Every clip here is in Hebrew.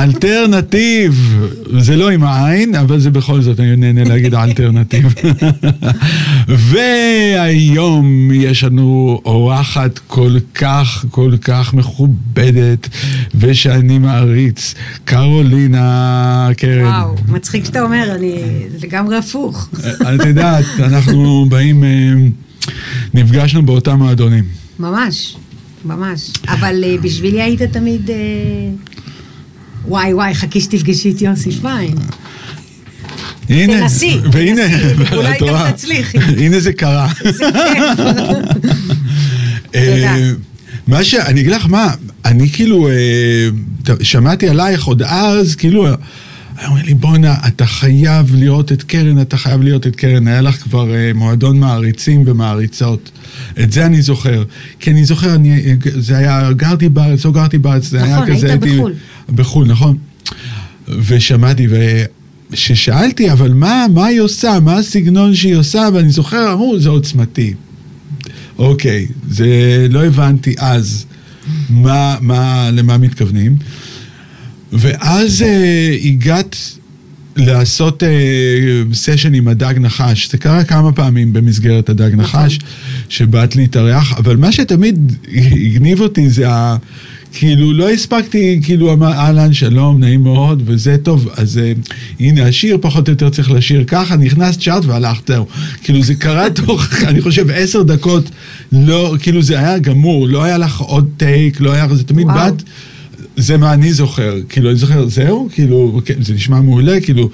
האלטרנטיב, זה לא עם העין, אבל זה בכל זאת, אני נהנה להגיד האלטרנטיב. והיום יש לנו אורחת כל כך, כל כך מכובדת, ושאני מעריץ, קרולינה קרן. וואו, מצחיק שאתה אומר, אני לגמרי הפוך. את יודעת, אנחנו באים, אה, נפגשנו באותם מועדונים. ממש, ממש. אבל אה, בשבילי היית תמיד... וואי וואי, חכי שתפגשי את יוסי פיין. הנה, תנסי, והנה, תנסי, אולי גם תצליחי. הנה זה קרה. אה, תודה. מה ש... אני אגיד לך מה, אני כאילו, אה, שמעתי עלייך עוד אז, כאילו, אמרו לי, בואנה, אתה חייב לראות את קרן, אתה חייב לראות את קרן. היה לך כבר אה, מועדון מעריצים ומעריצות. את זה אני זוכר. כי אני זוכר, אני, זה היה, גרתי בארץ, לא גרתי בארץ, זה היה נכון, כזה... היית הייתי- בחו"ל. בחו"ל, נכון. ושמעתי, וכששאלתי, אבל מה, מה היא עושה? מה הסגנון שהיא עושה? ואני זוכר, אמרו, זה עוצמתי. אוקיי, זה לא הבנתי אז מה, מה, למה מתכוונים. ואז אה, הגעת לעשות אה, סשן עם הדג נחש. זה קרה כמה פעמים במסגרת הדג נחש, שבאת להתארח, אבל מה שתמיד הגניב אותי זה ה... כאילו, לא הספקתי, כאילו, אמר, אהלן, שלום, נעים מאוד, וזה טוב, אז uh, הנה, השיר פחות או יותר צריך לשיר ככה, נכנסת, שרת והלכת, זהו. כאילו, זה קרה תוך, אני חושב, עשר דקות, לא, כאילו, זה היה גמור, לא היה לך עוד טייק, לא היה, זה תמיד וואו. באת, זה מה אני זוכר, כאילו, אני זוכר, זהו, כאילו, כן, זה נשמע מעולה, כאילו,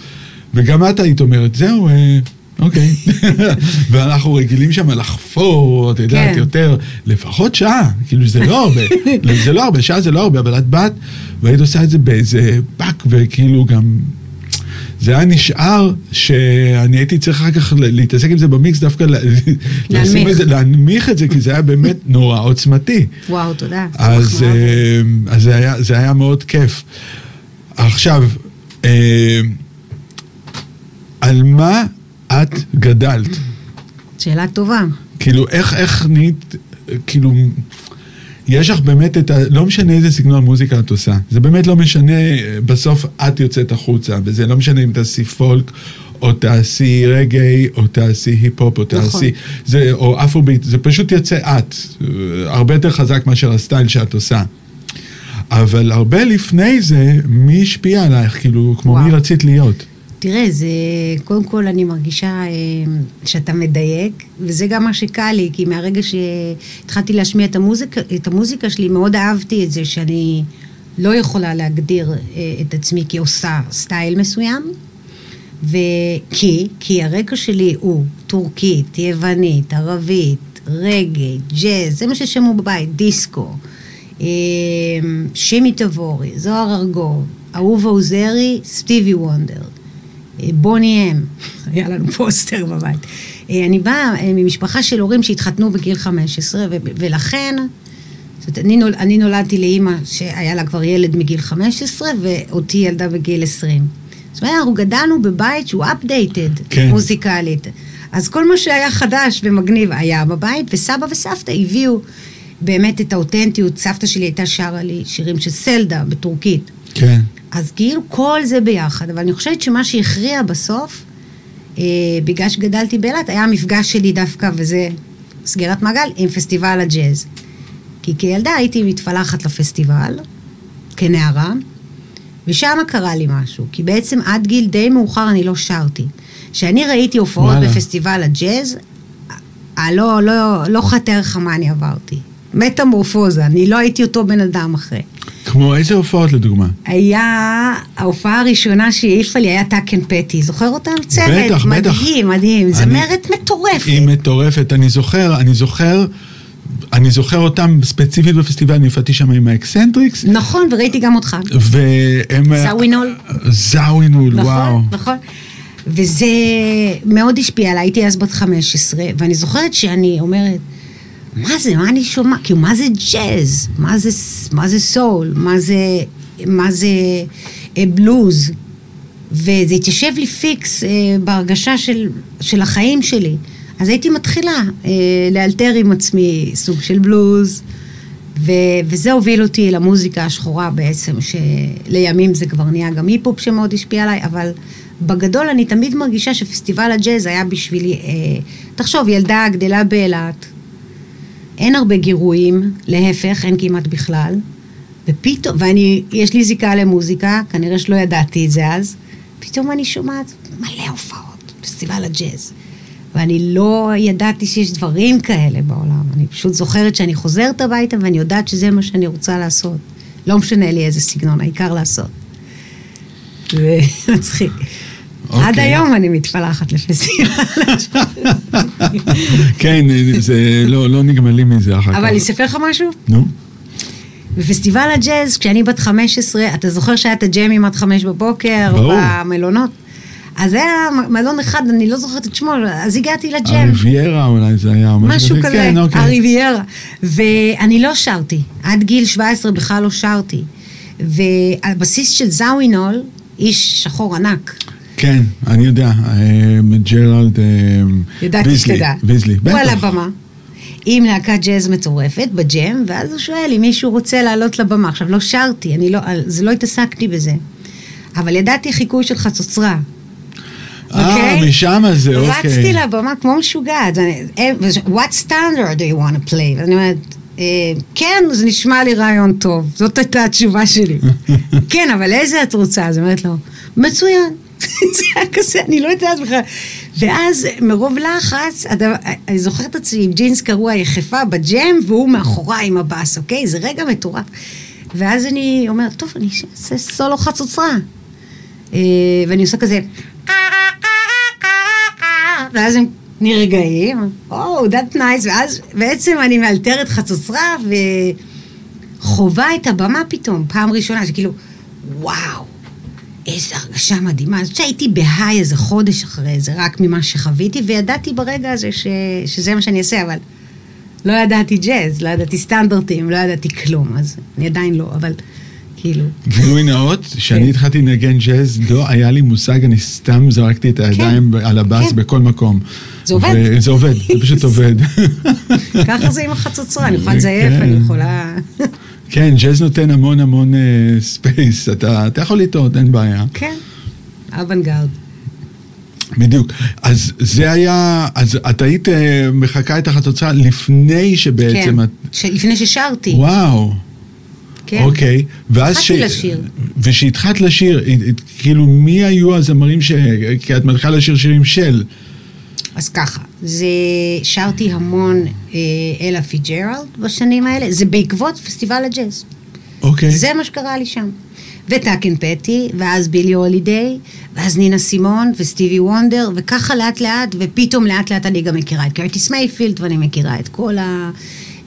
וגם את היית אומרת, זהו, אה, אוקיי. ואנחנו רגילים שם לחפור, את יודעת, כן. יותר, לפחות שעה, כאילו, זה לא הרבה, זה לא הרבה, שעה זה לא הרבה, אבל את באת, והיית עושה את זה באיזה פאק, וכאילו גם... זה היה נשאר שאני הייתי צריך אחר כך להתעסק עם זה במיקס, דווקא ל- לשים את זה, להנמיך את זה, כי זה היה באמת נורא עוצמתי. וואו, תודה. אז. אה, אז זה, היה, זה היה מאוד כיף. עכשיו, אה, על מה את גדלת? שאלה טובה. כאילו, איך, איך נהיית, כאילו, יש לך באמת את ה... לא משנה איזה סגנון מוזיקה את עושה. זה באמת לא משנה, אה, בסוף את יוצאת החוצה, וזה לא משנה אם תעשי פולק, או תעשי רגאיי, או תעשי היפ-הופ, או נכון. תעשי... זה, או אפרוביט, זה פשוט יוצא את. אה, הרבה יותר חזק מאשר ה style שאת עושה. אבל הרבה לפני זה, מי השפיע עלייך? כאילו, כמו וואו. מי רצית להיות? תראה, זה, קודם כל אני מרגישה אה, שאתה מדייק, וזה גם מה שקל לי, כי מהרגע שהתחלתי להשמיע את המוזיקה, את המוזיקה שלי, מאוד אהבתי את זה שאני לא יכולה להגדיר אה, את עצמי כעושה סטייל מסוים, וכי, כי הרקע שלי הוא טורקית, יוונית, ערבית, רגעי, ג'אז, זה מה ששמעו בבית, דיסקו. אה, שימי תבורי, זוהר ארגוב, אהובה עוזרי, סטיבי וונדר. בוני אם, היה לנו פוסטר בבית. אה, אני באה אה, ממשפחה של הורים שהתחתנו בגיל 15, ו- ולכן, זאת אני, נול, אני נולדתי לאימא שהיה לה כבר ילד מגיל 15, ואותי ילדה בגיל 20. זאת אומרת, אנחנו גדלנו בבית שהוא updated, כן. מוזיקלית. אז כל מה שהיה חדש ומגניב היה בבית, וסבא וסבתא הביאו באמת את האותנטיות. סבתא שלי הייתה שרה לי שירים של סלדה בטורקית. כן. אז כאילו כל זה ביחד, אבל אני חושבת שמה שהכריע בסוף, אה, בגלל שגדלתי באילת, היה המפגש שלי דווקא, וזה סגירת מעגל, עם פסטיבל הג'אז. כי כילדה הייתי מתפלחת לפסטיבל, כנערה, ושם קרה לי משהו, כי בעצם עד גיל די מאוחר אני לא שרתי. כשאני ראיתי הופעות וואלה. בפסטיבל הג'אז, אה, לא, לא, לא תתאר לך מה אני עברתי. מטמורפוזה, אני לא הייתי אותו בן אדם אחרי. כמו איזה הופעות לדוגמה? היה, ההופעה הראשונה שהעיפה לי היה טאק אנד פטי, זוכר אותם? צוות, בטח, בטח. מדהים, מדהים, זמרת מטורפת. היא מטורפת, אני זוכר, אני זוכר, אני זוכר אותם ספציפית בפסטיבל, אני הופעתי שם עם האקסנטריקס, נכון, וראיתי גם אותך. והם... זאווינול. זאווינול, וואו. נכון, נכון. וזה מאוד השפיע עליי, הייתי אז בת 15, ואני זוכרת שאני אומרת, מה זה, מה אני שומעת? כאילו, מה זה ג'אז? מה זה, מה זה סול? מה זה, מה זה אה, בלוז? וזה התיישב לי פיקס אה, בהרגשה של, של החיים שלי. אז הייתי מתחילה אה, לאלתר עם עצמי סוג של בלוז, ו, וזה הוביל אותי למוזיקה השחורה בעצם, שלימים זה כבר נהיה גם היפ-הופ שמאוד השפיע עליי, אבל בגדול אני תמיד מרגישה שפסטיבל הג'אז היה בשבילי, אה, תחשוב, ילדה גדלה באילת, אין הרבה גירויים, להפך, אין כמעט בכלל, ופתאום, ואני, יש לי זיקה למוזיקה, כנראה שלא ידעתי את זה אז, פתאום אני שומעת מלא הופעות, פסטיבל הג'אז. ואני לא ידעתי שיש דברים כאלה בעולם. אני פשוט זוכרת שאני חוזרת הביתה ואני יודעת שזה מה שאני רוצה לעשות. לא משנה לי איזה סגנון, העיקר לעשות. זה מצחיק. אוקיי. עד היום אני מתפלחת לפסטיבל. כן, זה לא, לא נגמלים מזה אחר כך. אבל אני אספר לך משהו? נו. בפסטיבל הג'אז, כשאני בת 15, אתה זוכר שהיה את הג'מים עד חמש בבוקר? ברור. במלונות? אז היה מלון אחד, אני לא זוכרת את שמו, אז הגעתי לג'ם. הריביירה אולי זה היה, משהו כזה, כן, אוקיי. הריביירה. ואני לא שרתי, עד גיל 17 בכלל לא שרתי. והבסיס של זאווינול, איש שחור ענק, כן, אני יודע, אה, ג'רלד אה, ידעתי ביזלי, שתדע. ביזלי, הוא על. הבמה, עם להקת ג'אז מטורפת בג'ם, ואז הוא שואל אם מישהו רוצה לעלות לבמה. עכשיו, לא שרתי, אני לא, זה לא התעסקתי בזה. אבל ידעתי חיקוי של חצוצרה. אה, אוקיי? משם זה, אוקיי. רצתי לבמה כמו משוגעת. "אה, What standard do you want to play? ואני אומרת, "אה, כן, זה נשמע לי רעיון טוב. זאת הייתה התשובה שלי. כן, אבל איזה את רוצה? אז היא אומרת לו, מצוין. זה היה כזה, אני לא יודעת בכלל. ואז מרוב לחץ, הדבר- אני זוכרת את עצמי עם ג'ינס קרוע יחפה בג'ם, והוא מאחוריי עם הבאס, אוקיי? זה רגע מטורף. ואז אני אומרת, טוב, אני אעשה סולו חצוצרה. אה, ואני עושה כזה... ואז הם נרגעים, או, oh, that nice, ואז בעצם אני מאלתרת חצוצרה וחווה את הבמה פתאום, פעם ראשונה, שכאילו, וואו, איזה הרגשה מדהימה. אני חושבת שהייתי בהיי איזה חודש אחרי זה, רק ממה שחוויתי, וידעתי ברגע הזה ש... שזה מה שאני אעשה, אבל לא ידעתי ג'אז, לא ידעתי סטנדרטים, לא ידעתי כלום, אז אני עדיין לא, אבל כאילו... גילוי נאות, כשאני כן. התחלתי לנגן ג'אז, לא היה לי מושג, אני סתם זרקתי את הידיים ב- על הבאס כן. בכל מקום. זה עובד. זה עובד, זה פשוט עובד. ככה זה עם החצוצרה, אני יכולה לזייף, כן. אני יכולה... כן, ג'אז נותן המון המון space, אתה אתה יכול לטעות, אין בעיה. כן, אוונגרד. בדיוק. אז זה היה, אז את היית אה, מחקה את החצוצרה לפני שבעצם כן, את... ש- לפני ששרתי. וואו. כן. אוקיי, ואז התחלתי לשיר. ושהתחלת לשיר, אה, אה, כאילו מי היו הזמרים ש... כי את מתחילה לשיר שירים של. אז ככה, זה, שרתי המון אה, אלה פיצג'רלד בשנים האלה, זה בעקבות פסטיבל הג'אז. אוקיי. זה מה שקרה לי שם. וטאק אנד פטי, ואז בילי הולידיי, ואז נינה סימון, וסטיבי וונדר, וככה לאט לאט, ופתאום לאט לאט אני גם מכירה את קרטיס מייפילד, ואני מכירה את כל ה...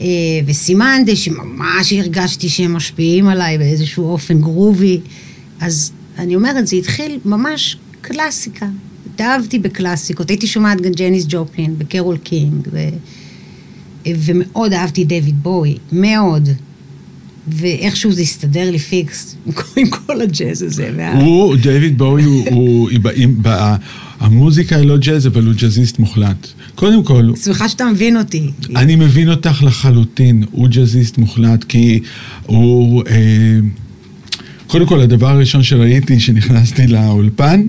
אה, וסימנדה, שממש הרגשתי שהם משפיעים עליי באיזשהו אופן גרובי. אז אני אומרת, זה התחיל ממש קלאסיקה. התאהבתי בקלאסיקות, הייתי שומעת גם ג'ניס ג'ופלין, וקרול קינג, ו... ומאוד אהבתי דיוויד בואי, מאוד. ואיכשהו זה הסתדר לי פיקס עם כל הג'אז הזה. וה... הוא, דיוויד בואי, הוא, המוזיקה היא לא ג'אז, אבל הוא ג'אזיסט מוחלט. קודם כל, שמחה שאתה מבין אותי. אני מבין אותך לחלוטין, הוא ג'אזיסט מוחלט, כי הוא... אה, קודם כל, הדבר הראשון שראיתי כשנכנסתי לאולפן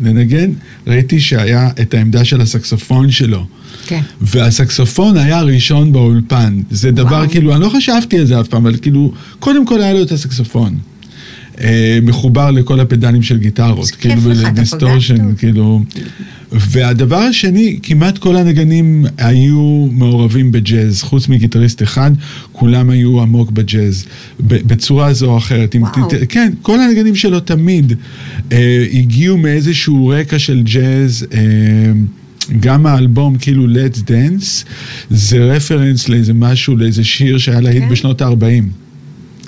לנגן, ראיתי שהיה את העמדה של הסקסופון שלו. כן. והסקסופון היה הראשון באולפן. זה דבר, וואו. כאילו, אני לא חשבתי על זה אף פעם, אבל כאילו, קודם כל היה לו את הסקסופון. אה, מחובר לכל הפדלים של גיטרות, כאילו, ולדיסטורשן. כאילו. והדבר השני, כמעט כל הנגנים היו מעורבים בג'אז, חוץ מגיטריסט אחד, כולם היו עמוק בג'אז, בצורה זו או אחרת. וואו. תת- כן, כל הנגנים שלו תמיד אה, הגיעו מאיזשהו רקע של ג'אז. אה, גם האלבום, כאילו Let's Dance, זה רפרנס לאיזה משהו, לאיזה שיר שהיה להיט כן. בשנות ה-40.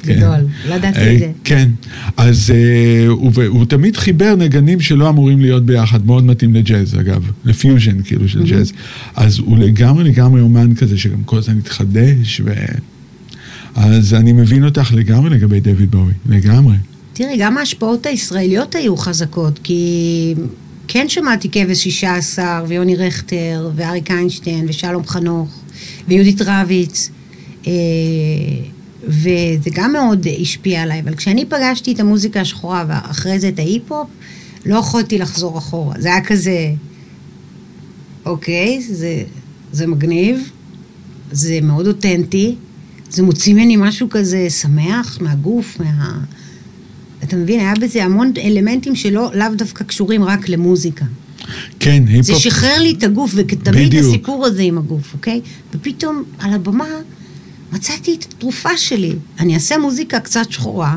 גדול, לא ידעתי אה, את זה. כן, אז אה, הוא, תמיד חיבר נגנים שלא אמורים להיות ביחד, מאוד מתאים לג'אז אגב, לפיוז'ן כאילו של ג'אז. אז הוא לגמרי לגמרי אומן כזה שגם כל הזמן מתחדש, ו... אז אני מבין אותך לגמרי לגבי דויד בואי, לגמרי. תראי, גם ההשפעות הישראליות היו חזקות, כי כן שמעתי כבש 16, ויוני רכטר, ואריק איינשטיין, ושלום חנוך, ויהודית רביץ, אה, וזה גם מאוד השפיע עליי, אבל כשאני פגשתי את המוזיקה השחורה, ואחרי זה את ההיפ-הופ, לא יכולתי לחזור אחורה. זה היה כזה, אוקיי, זה, זה מגניב, זה מאוד אותנטי, זה מוציא ממני משהו כזה שמח מהגוף, מה... אתה מבין, היה בזה המון אלמנטים שלא, לאו דווקא קשורים רק למוזיקה. כן, היפ-הופ. זה שחרר לי את הגוף, ותמיד בדיוק. הסיפור הזה עם הגוף, אוקיי? ופתאום על הבמה מצאתי את התרופה שלי. אני אעשה מוזיקה קצת שחורה,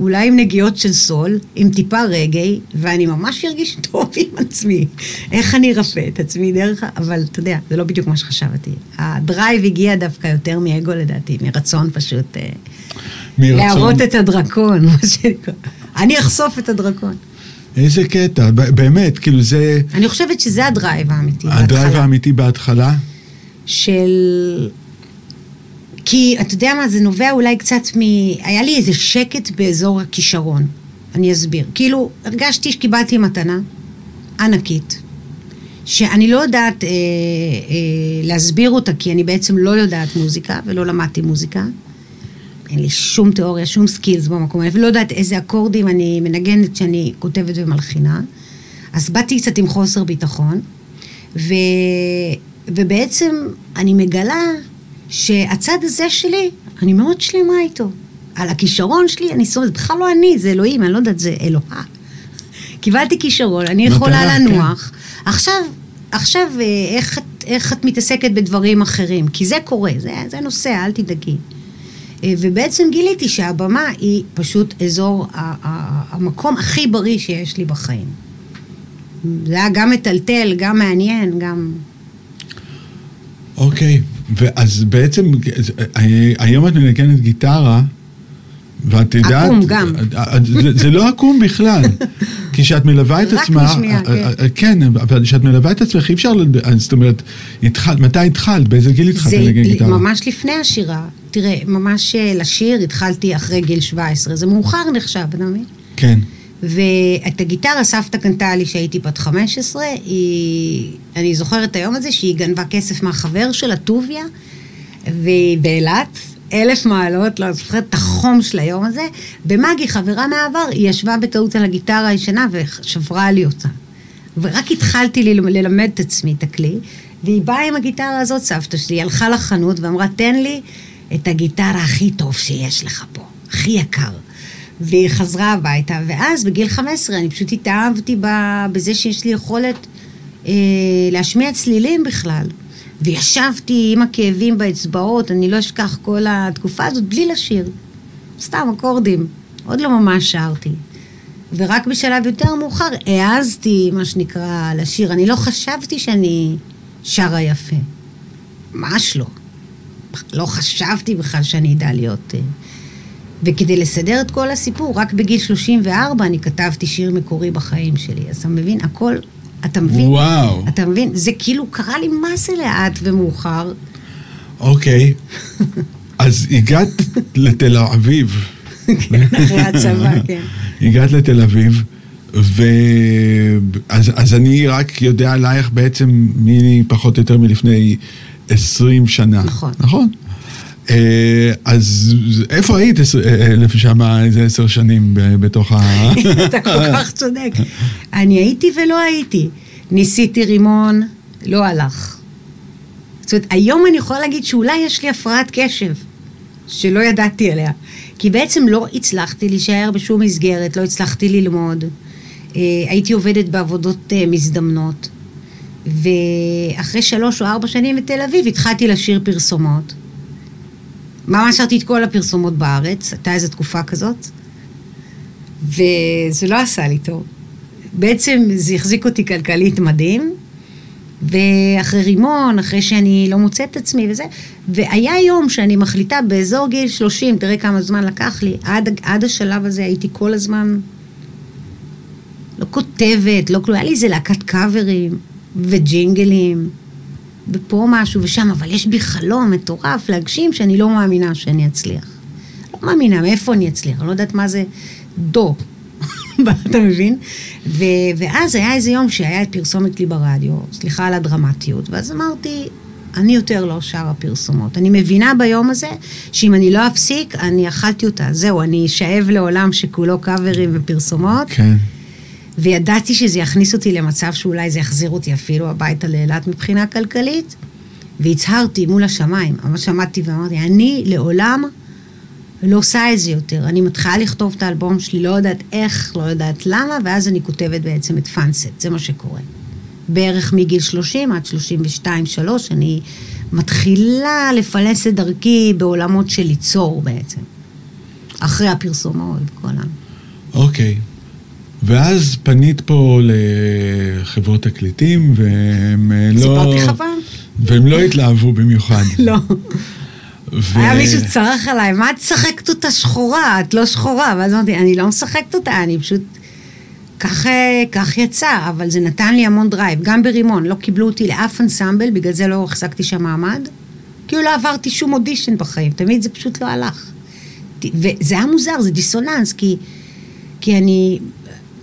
אולי עם נגיעות של סול, עם טיפה רגעי, ואני ממש ארגיש טוב עם עצמי. איך אני ארפא את עצמי דרך ה... אבל אתה יודע, זה לא בדיוק מה שחשבתי. הדרייב הגיע דווקא יותר מאגו לדעתי, מרצון פשוט אה, מרצון. להראות את הדרקון, מה שנקרא. אני אחשוף את הדרקון. איזה קטע, באמת, כאילו זה אני חושבת שזה ה drive האמיתי. ה drive בהתחלה. האמיתי בהתחלה. של... כי אתה יודע מה, זה נובע אולי קצת מ... היה לי איזה שקט באזור הכישרון. אני אסביר. כאילו, הרגשתי שקיבלתי מתנה ענקית, שאני לא יודעת אה, אה, להסביר אותה, כי אני בעצם לא יודעת מוזיקה, ולא למדתי מוזיקה. אין לי שום תיאוריה, שום skills במקום הזה, ולא יודעת איזה אקורדים אני מנגנת כשאני כותבת ומלחינה. אז באתי קצת עם חוסר ביטחון, ו... ובעצם אני מגלה שהצד הזה שלי, אני מאוד שלמה איתו. על הכישרון שלי, אני שונאת, זה בכלל לא אני, זה אלוהים, אני לא יודעת, זה אלוהה. קיבלתי כישרון, אני יכולה מתנה, לנוח. עכשיו, עכשיו, אה, איך, איך את מתעסקת בדברים אחרים? כי זה קורה, זה, זה נושא, אל תדאגי. אה, ובעצם גיליתי שהבמה היא פשוט אזור, ה- ה- המקום הכי בריא שיש לי בחיים. זה היה גם מטלטל, גם מעניין, גם... אוקיי, ואז בעצם, אה, היום את מנגנת גיטרה, ואת יודעת... עקום גם. אה, זה, זה לא עקום בכלל. כי כשאת מלווה את רק עצמך... משמיעה, אה, כן. אה, כן, אבל כשאת מלווה את עצמך אי אפשר... אה, זאת אומרת, התחלת, מתי התחלת? באיזה גיל התחלת זה לנגן גיטרה? ממש לפני השירה. תראה, ממש אה, לשיר התחלתי אחרי גיל 17. זה מאוחר נחשב, אתה מבין? כן. ואת הגיטרה סבתא קנתה לי כשהייתי בת 15, היא... אני זוכרת את היום הזה שהיא גנבה כסף מהחבר שלה, טוביה, והיא באילת, אלף מעלות, לא זוכרת את החום של היום הזה. במאגי, חברה מהעבר, היא ישבה בטעות על הגיטרה הישנה ושברה לי אותה. ורק התחלתי ללמ- ללמד את עצמי את הכלי, והיא באה עם הגיטרה הזאת, סבתא שלי, היא הלכה לחנות ואמרה, תן לי את הגיטרה הכי טוב שיש לך פה, הכי יקר. והיא חזרה הביתה, ואז בגיל 15 אני פשוט התאהבתי בזה שיש לי יכולת אה, להשמיע צלילים בכלל. וישבתי עם הכאבים באצבעות, אני לא אשכח כל התקופה הזאת בלי לשיר. סתם אקורדים. עוד לא ממש שרתי. ורק בשלב יותר מאוחר העזתי, מה שנקרא, לשיר. אני לא חשבתי שאני שרה יפה. ממש לא. לא חשבתי בכלל שאני אדע להיות... אה, וכדי לסדר את כל הסיפור, רק בגיל 34 אני כתבתי שיר מקורי בחיים שלי. אז אתה מבין, הכל, אתה מבין? וואו. אתה מבין? זה כאילו קרה לי מה זה לאט ומאוחר. אוקיי. אז הגעת לתל אביב. אחרי הצבא, כן. הגעת לתל אביב, ואז אז אני רק יודע עלייך בעצם מפחות או יותר מלפני 20 שנה. נכון. נכון? אה, אז איפה היית עשר- אה, שמה איזה עשר שנים בתוך ה... אתה כל כך צודק. אני הייתי ולא הייתי. ניסיתי רימון, לא הלך. זאת אומרת, היום אני יכולה להגיד שאולי יש לי הפרעת קשב, שלא ידעתי עליה. כי בעצם לא הצלחתי להישאר בשום מסגרת, לא הצלחתי ללמוד. אה, הייתי עובדת בעבודות אה, מזדמנות. ואחרי שלוש או ארבע שנים בתל אביב התחלתי לשיר פרסומות. ממש שרתי את כל הפרסומות בארץ, הייתה איזו תקופה כזאת. וזה לא עשה לי טוב. בעצם זה החזיק אותי כלכלית מדהים, ואחרי רימון, אחרי שאני לא מוצאת את עצמי וזה, והיה יום שאני מחליטה באזור גיל 30, תראה כמה זמן לקח לי, עד, עד השלב הזה הייתי כל הזמן לא כותבת, לא כלום, היה לי איזה להקת קאברים וג'ינגלים, ופה משהו ושם, אבל יש בי חלום מטורף להגשים שאני לא מאמינה שאני אצליח. לא מאמינה, מאיפה אני אצליח? אני לא יודעת מה זה דו. אתה מבין? ו- ואז היה איזה יום שהיה פרסומת לי ברדיו, סליחה על הדרמטיות, ואז אמרתי, אני יותר לא שרה פרסומות. אני מבינה ביום הזה שאם אני לא אפסיק, אני אכלתי אותה. זהו, אני אשאב לעולם שכולו קאברים ופרסומות. כן. וידעתי שזה יכניס אותי למצב שאולי זה יחזיר אותי אפילו הביתה לאילת מבחינה כלכלית. והצהרתי מול השמיים, ממש עמדתי ואמרתי, אני לעולם לא עושה את זה יותר. אני מתחילה לכתוב את האלבום שלי, לא יודעת איך, לא יודעת למה, ואז אני כותבת בעצם את פאנסט, זה מה שקורה. בערך מגיל 30 עד 32-3, אני מתחילה לפלס את דרכי בעולמות של ליצור בעצם. אחרי הפרסומות וכל ה... אוקיי. ואז פנית פה לחברות תקליטים, והם אה, לא... סיפרתי חבל. והם לא התלהבו במיוחד. לא. ו... היה מישהו צרח עליי, מה את משחקת אותה שחורה? את לא שחורה. ואז אמרתי, אני לא משחקת אותה, אני פשוט... כך, אה, כך יצא, אבל זה נתן לי המון drive. גם ברימון, לא קיבלו אותי לאף אנסמבל, בגלל זה לא החזקתי שם מעמד. כאילו לא עברתי שום אודישן בחיים, תמיד זה פשוט לא הלך. וזה היה מוזר, זה דיסוננס, כי, כי אני,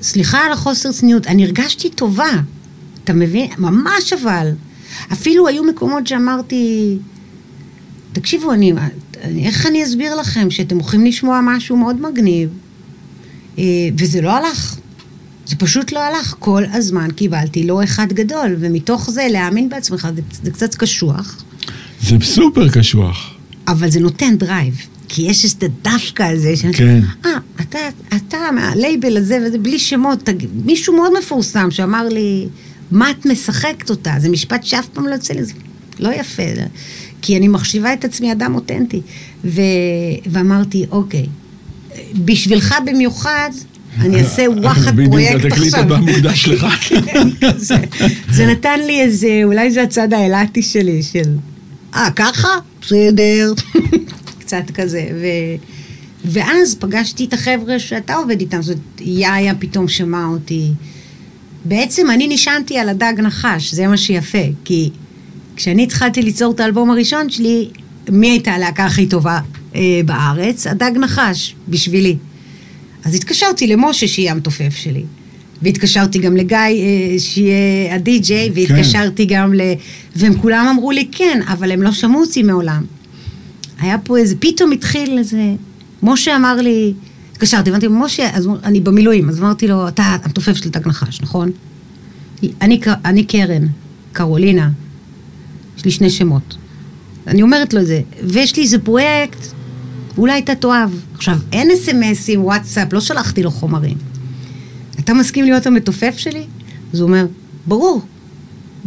סליחה על החוסר צניעות, אני הרגשתי טובה, אתה מבין? ממש אבל. אפילו היו מקומות שאמרתי, תקשיבו, אני, איך אני אסביר לכם שאתם הולכים לשמוע משהו מאוד מגניב, אה, וזה לא הלך. זה פשוט לא הלך. כל הזמן קיבלתי לא אחד גדול, ומתוך זה להאמין בעצמך זה, זה קצת קשוח. זה סופר קשוח. אבל זה נותן drive. כי יש איזה דווקא הזה, שאני כן. אה, אתה, אתה מהלייבל הזה וזה, בלי שמות, תג... מישהו מאוד מפורסם שאמר לי, מה את משחקת אותה? זה משפט שאף פעם לא יוצא לי, זה לא יפה. כי אני מחשיבה את עצמי אדם אותנטי. ו... ואמרתי, אוקיי, בשבילך במיוחד, אני אעשה וואחד פרויקט עכשיו. התקליט הבא מוקדש לך. כן, זה, זה נתן לי איזה, אולי זה הצד האילתי שלי, של, אה, ככה? בסדר. קצת כזה. ו... ואז פגשתי את החבר'ה שאתה עובד איתם, זאת יאיה פתאום שמע אותי. בעצם אני נשענתי על הדג נחש, זה מה שיפה, כי כשאני התחלתי ליצור את האלבום הראשון שלי, מי הייתה הלהקה הכי טובה אה, בארץ? הדג נחש, בשבילי. אז התקשרתי למשה, שיהיה המתופף שלי. והתקשרתי גם לגיא, אה, שיהיה הדי-ג'יי, והתקשרתי כן. גם ל... והם כולם אמרו לי כן, אבל הם לא שמעו אותי מעולם. היה פה איזה, פתאום התחיל איזה... משה אמר לי, התקשרתי, אמרתי לו, משה, אז אני במילואים, אז אמרתי לו, אתה המתופף של דג נחש, נכון? אני, אני קרן, קרולינה, יש לי שני שמות. אני אומרת לו את זה, ויש לי איזה פרויקט, אולי אתה תאהב. עכשיו, אין אס.אם.אסים, וואטסאפ, לא שלחתי לו חומרים. אתה מסכים להיות המתופף שלי? אז הוא אומר, ברור,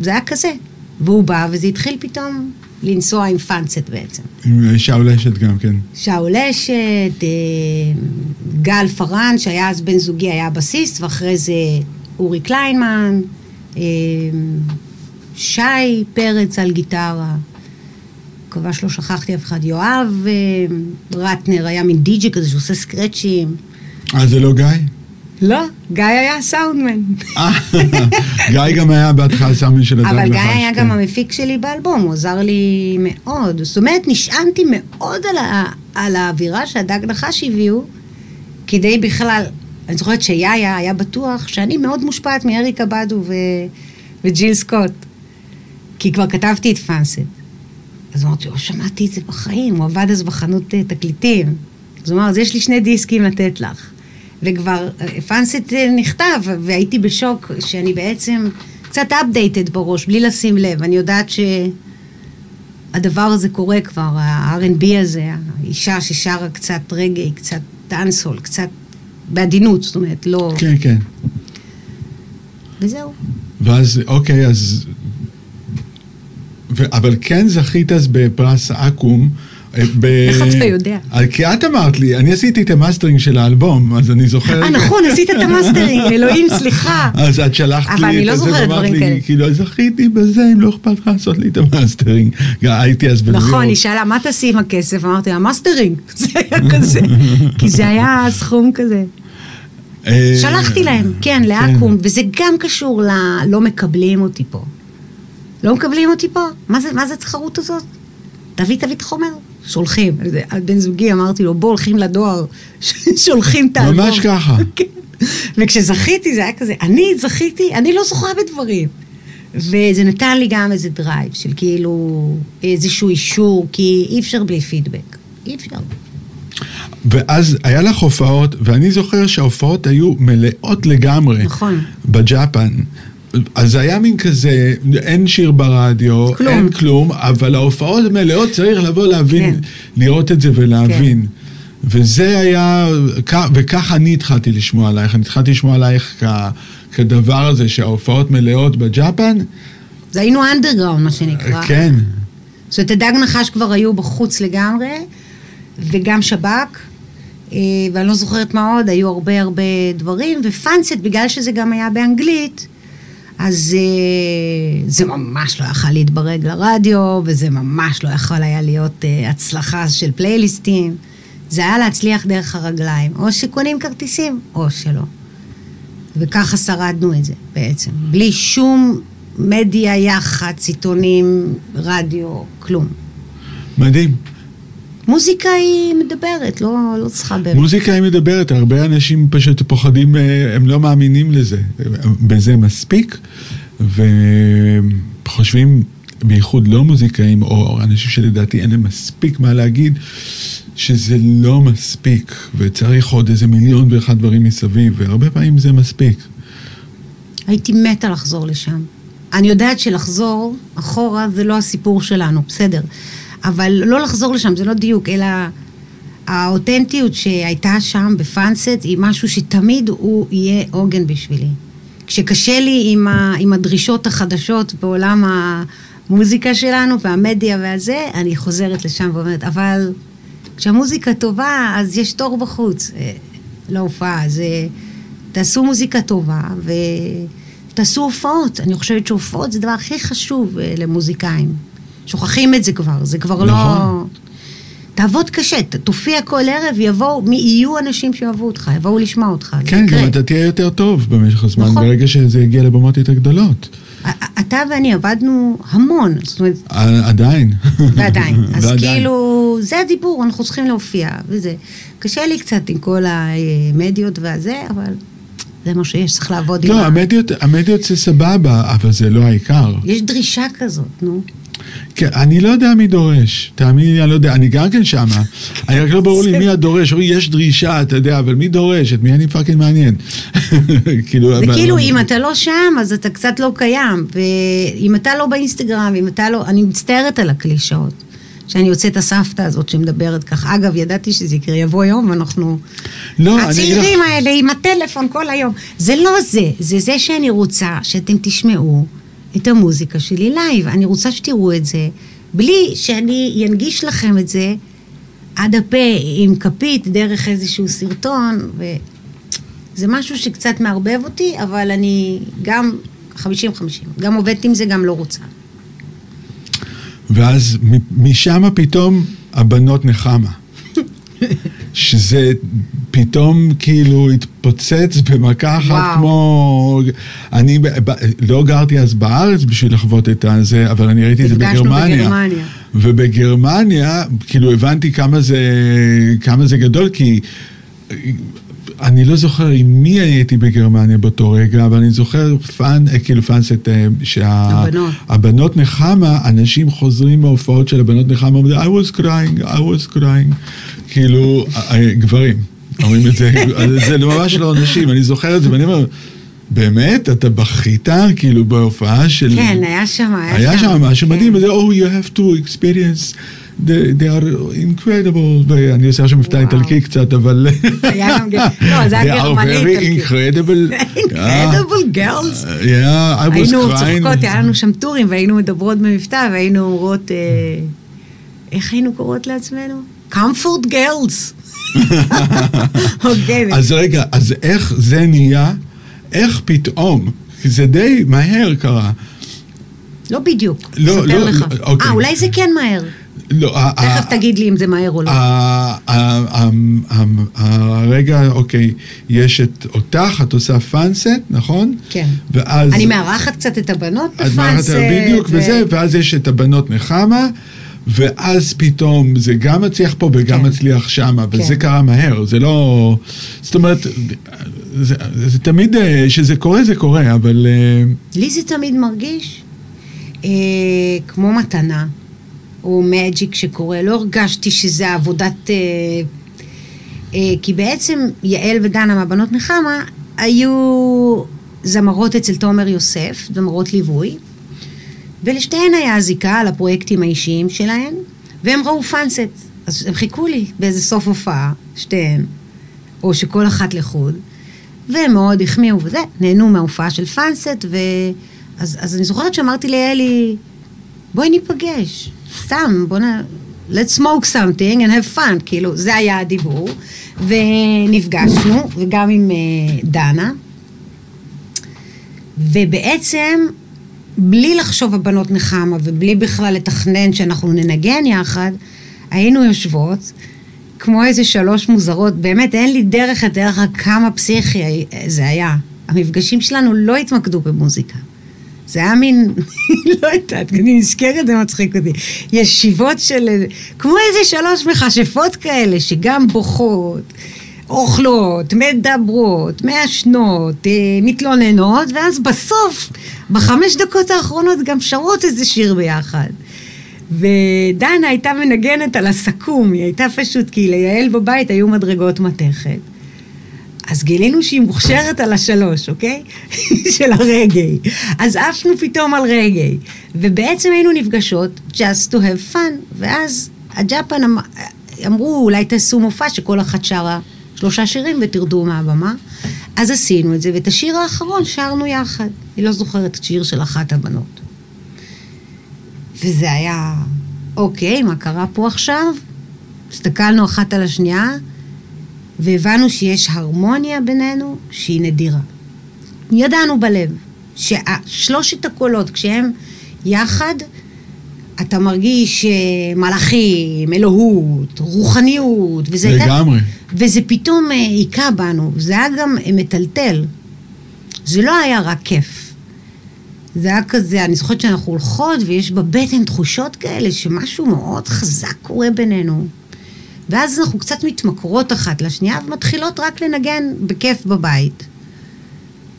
זה היה כזה. והוא בא, וזה התחיל פתאום לנסוע עם פאנסט בעצם. עם שאול אשת גם כן. שאול אשת, אה, גל פארן, שהיה אז בן זוגי, היה בסיסט, ואחרי זה אורי קליינמן, אה, שי פרץ על גיטרה. מקווה שלא שכחתי אף אחד. יואב אה, רטנר היה מין די.ג'י כזה שעושה סקרצ'ים. אה, זה לא גיא? לא, גיא היה סאונדמן. גיא גם היה בהתחלה סאונדמן של הדג אבל גיא היה גם המפיק שלי באלבום, הוא עזר לי מאוד. זאת אומרת, נשענתי מאוד על, ה, על האווירה שהדג נחש הביאו, כדי בכלל, אני זוכרת שיאיה היה בטוח שאני מאוד מושפעת מאריקה בדו ו, וג'יל סקוט, כי כבר כתבתי את פאנסט. אז אמרתי, לא שמעתי את זה בחיים, הוא עבד אז בחנות תקליטים. אז הוא אמר, אז יש לי שני דיסקים לתת לך. וכבר פאנסט נכתב, והייתי בשוק שאני בעצם קצת updated בראש, בלי לשים לב. אני יודעת שהדבר הזה קורה כבר, ה-R&B הזה, האישה ששרה קצת רגאיי, קצת dancehall, קצת בעדינות, זאת אומרת, לא... כן, כן. וזהו. ואז, אוקיי, אז... ו... אבל כן זכית אז בפרס אקו"ם. ב... איך אתה יודע? כי את אמרת לי, אני עשיתי את המאסטרינג של האלבום, אז אני זוכר... אה, נכון, עשית את המאסטרינג, אלוהים, סליחה. אז את שלחת לי... אבל אני לא זוכרת דברים כאלה. כאילו, זכיתי בזה, אם לא אכפת לך לעשות לי את המאסטרינג. הייתי אז בניו יורק. נכון, היא שאלה, מה תעשי עם הכסף? אמרתי לה, מאסטרינג. זה היה כזה. כי זה היה סכום כזה. שלחתי להם, כן, לאקו"ם, וזה גם קשור ל... לא מקבלים אותי פה. לא מקבלים אותי פה? מה זה התחרות הזאת? תביא, תביא את החומר. שולחים. על בן זוגי אמרתי לו, בוא, הולכים לדואר, שולחים את האלבום. ממש ככה. כן. וכשזכיתי זה היה כזה, אני זכיתי, אני לא זוכה בדברים. וזה נתן לי גם איזה drive של כאילו איזשהו אישור, כי אי אפשר בלי פידבק. אי אפשר. ואז היה לך הופעות, ואני זוכר שההופעות היו מלאות לגמרי. נכון. בג'אפן. אז זה היה מין כזה, אין שיר ברדיו, כלום. אין כלום, אבל ההופעות מלאות, צריך לבוא להבין, כן. לראות את זה ולהבין. כן. וזה היה, וככה אני התחלתי לשמוע עלייך, אני התחלתי לשמוע עלייך כ, כדבר הזה שההופעות מלאות בג'אפן, זה היינו אנדרגראונד, מה שנקרא. כן. זאת אומרת, הדג נחש כבר היו בחוץ לגמרי, וגם שב"כ, אה, ואני לא זוכרת מה עוד, היו הרבה הרבה דברים, ופאנסט, בגלל שזה גם היה באנגלית, אז אה, זה ממש לא יכל להתברג לרדיו, וזה ממש לא יכל היה להיות אה, הצלחה של פלייליסטים. זה היה להצליח דרך הרגליים, או שקונים כרטיסים, או שלא. וככה שרדנו את זה בעצם, בלי שום מדיה, יח"צ, עיתונים, רדיו, כלום. מדהים. מוזיקה היא מדברת, לא, לא צריכה באמת. מוזיקה היא מדברת, הרבה אנשים פשוט פוחדים, אה, הם לא מאמינים לזה, בזה מספיק, וחושבים, בייחוד לא מוזיקאים, או אנשים שלדעתי אין להם מספיק מה להגיד, שזה לא מספיק, וצריך עוד איזה מיליון ואחד דברים מסביב, והרבה פעמים זה מספיק. הייתי מתה לחזור לשם. אני יודעת שלחזור אחורה זה לא הסיפור שלנו, בסדר. אבל לא לחזור לשם, זה לא דיוק, אלא האותנטיות שהייתה שם בפאנסט היא משהו שתמיד הוא יהיה עוגן בשבילי. כשקשה לי עם, ה, עם הדרישות החדשות בעולם המוזיקה שלנו והמדיה והזה, אני חוזרת לשם ואומרת, אבל כשהמוזיקה טובה, אז יש תור בחוץ. אה, לא אז אה, תעשו מוזיקה טובה ותעשו הופעות. אני חושבת שהופעות זה הדבר הכי חשוב אה, למוזיקאים. שוכחים את זה כבר, זה כבר לא... נכון. תעבוד קשה, תופיע כל ערב, יבואו, מי יהיו אנשים שאוהבו אותך, יבואו לשמוע אותך. כן. גם אתה תהיה יותר טוב במשך הזמן, נכון. ברגע שזה יגיע לבמות יותר גדולות. אתה ואני עבדנו המון, זאת אומרת, עדיין. ועדיין. אז ועדיין. כאילו, זה הדיבור, אנחנו צריכים להופיע, וזה. קשה לי קצת עם כל המדיות והזה, אבל זה מה שיש, צריך לעבוד עם לא. המדיות, המדיות זה סבבה, אבל זה לא העיקר. יש דרישה כזאת, נו. כן, אני לא יודע מי דורש, תאמין לי, אני לא יודע, אני גם כן שמה. אני רק לא ברור לי מי הדורש, אומרים, יש דרישה, אתה יודע, אבל מי דורש? את מי אני fucking מעניין? כאילו, זה כאילו, אם אתה לא שם, אז אתה קצת לא קיים. ואם אתה לא באינסטגרם, אם אתה לא... אני מצטערת על הקלישאות. שאני יוצאת הסבתא הזאת שמדברת כך. אגב, ידעתי שזה יקרה, יבוא יום ואנחנו... לא, אני הצעירים האלה עם הטלפון כל היום. זה לא זה, זה זה שאני רוצה שאתם תשמעו את המוזיקה שלי live. אני רוצה שתראו את זה, בלי שאני אנגיש לכם את זה עד הפה עם כפית דרך איזשהו סרטון, וזה משהו שקצת מערבב אותי, אבל אני גם 50-50, גם עובדת עם זה, גם לא רוצה. ואז משם פתאום הבנות נחמה. שזה פתאום כאילו התפוצץ במכה אחת וואו. כמו... אני ב- ב- לא גרתי אז בארץ בשביל לחוות את הזה, אבל אני ראיתי את זה בגרמניה. בגרמניה. ובגרמניה, כאילו הבנתי כמה זה, כמה זה גדול, כי אני לא זוכר עם מי הייתי בגרמניה באותו רגע, אבל אני זוכר פאן, אה, כאילו Funset, אה, הבנות. שהבנות נחמה, אנשים חוזרים מההופעות של הבנות נחמה, I was crying, I was crying, כאילו, אה, אה, גברים, אומרים את זה, זה ממש לא נשים, אני זוכר את זה, ואני אומר, באמת, אתה בכית, כאילו, בהופעה של... כן, היה שם, היה, היה שם משהו כן. מדהים, וזה, oh, you have to experience, they, they are incredible, ואני עושה עכשיו מבטא. איטלקי קצת, אבל... היה גם לא, זה היה They are very איטלקי. incredible. Incredible girls. Yeah, I was היינו. צוחקות, היה לנו שם טורים, והיינו מדברות במבטא, והיינו אומרות, אה, איך היינו קוראות לעצמנו? Comfort girls. אוקיי, אז רגע, אז איך זה נהיה, איך פתאום, כי זה די מהר קרה. לא בדיוק, לא, לא, לך. אוקיי. אה, אולי זה כן מהר. לא, תכף תגיד לי אם זה מהר או לא. הרגע, אוקיי, יש את אותך, את עושה פאנסט, נכון? כן. ואז... אני מארחת קצת את הבנות את מארחת בפאנסט. בדיוק וזה, ואז יש את הבנות נחמה, ואז פתאום זה גם מצליח פה וגם כן. מצליח שם, וזה כן. קרה מהר, זה לא... זאת אומרת, זה, זה תמיד, אה, שזה קורה, זה קורה, אבל... אה, לי זה תמיד מרגיש אה, כמו מתנה, או מג'יק שקורה. לא הרגשתי שזה עבודת... אה, אה, כי בעצם יעל ודנה מהבנות נחמה היו זמרות אצל תומר יוסף, זמרות ליווי, ולשתיהן היה זיקה על הפרויקטים האישיים שלהן, והם ראו פאנסט. אז הם חיכו לי באיזה סוף הופעה, שתיהן, או שכל אחת לחוד, והם מאוד החמיאו וזה, נהנו מההופעה של פאנסט, ו... אז, אז אני זוכרת שאמרתי לאלי, בואי ניפגש, סתם, בוא נ... let's smoke something and have fun, כאילו, זה היה הדיבור. ונפגשנו, וגם עם uh, דנה, ובעצם, בלי לחשוב הבנות נחמה, ובלי בכלל לתכנן שאנחנו ננגן יחד, היינו יושבות, כמו איזה שלוש מוזרות, באמת, אין לי דרך לתאר לך כמה פסיכי זה היה. המפגשים שלנו לא התמקדו במוזיקה. זה היה מין, לא יודעת, אני נזכרת, זה מצחיק אותי. ישיבות של, כמו איזה שלוש מכשפות כאלה, שגם בוכות, אוכלות, מדברות, מעשנות, אה, מתלוננות, ואז בסוף, בחמש דקות האחרונות גם שרות איזה שיר ביחד. ודנה הייתה מנגנת על הסכו"ם, היא הייתה פשוט, כי ליעל בבית היו מדרגות מתכת. אז גילינו שהיא מוכשרת על השלוש, אוקיי? של הרגעי. אז עפנו פתאום על רגעי. ובעצם היינו נפגשות just to have fun, ואז הג'אפן אמ... אמרו, אולי תעשו מופע שכל אחת שרה שלושה שירים ותרדו מהבמה. אז עשינו את זה, ואת השיר האחרון שרנו יחד. אני לא זוכרת את שיר של אחת הבנות. וזה היה, אוקיי, מה קרה פה עכשיו? הסתכלנו אחת על השנייה, והבנו שיש הרמוניה בינינו שהיא נדירה. ידענו בלב ששלושת הקולות, כשהם יחד, אתה מרגיש אה, מלאכים, אלוהות, רוחניות, וזה הייתה- לגמרי. וזה פתאום אה, היכה בנו, זה היה גם אה, מטלטל. זה לא היה רק כיף. זה היה כזה, אני זוכרת שאנחנו הולכות ויש בבטן תחושות כאלה שמשהו מאוד חזק קורה בינינו. ואז אנחנו קצת מתמכרות אחת לשנייה ומתחילות רק לנגן בכיף בבית.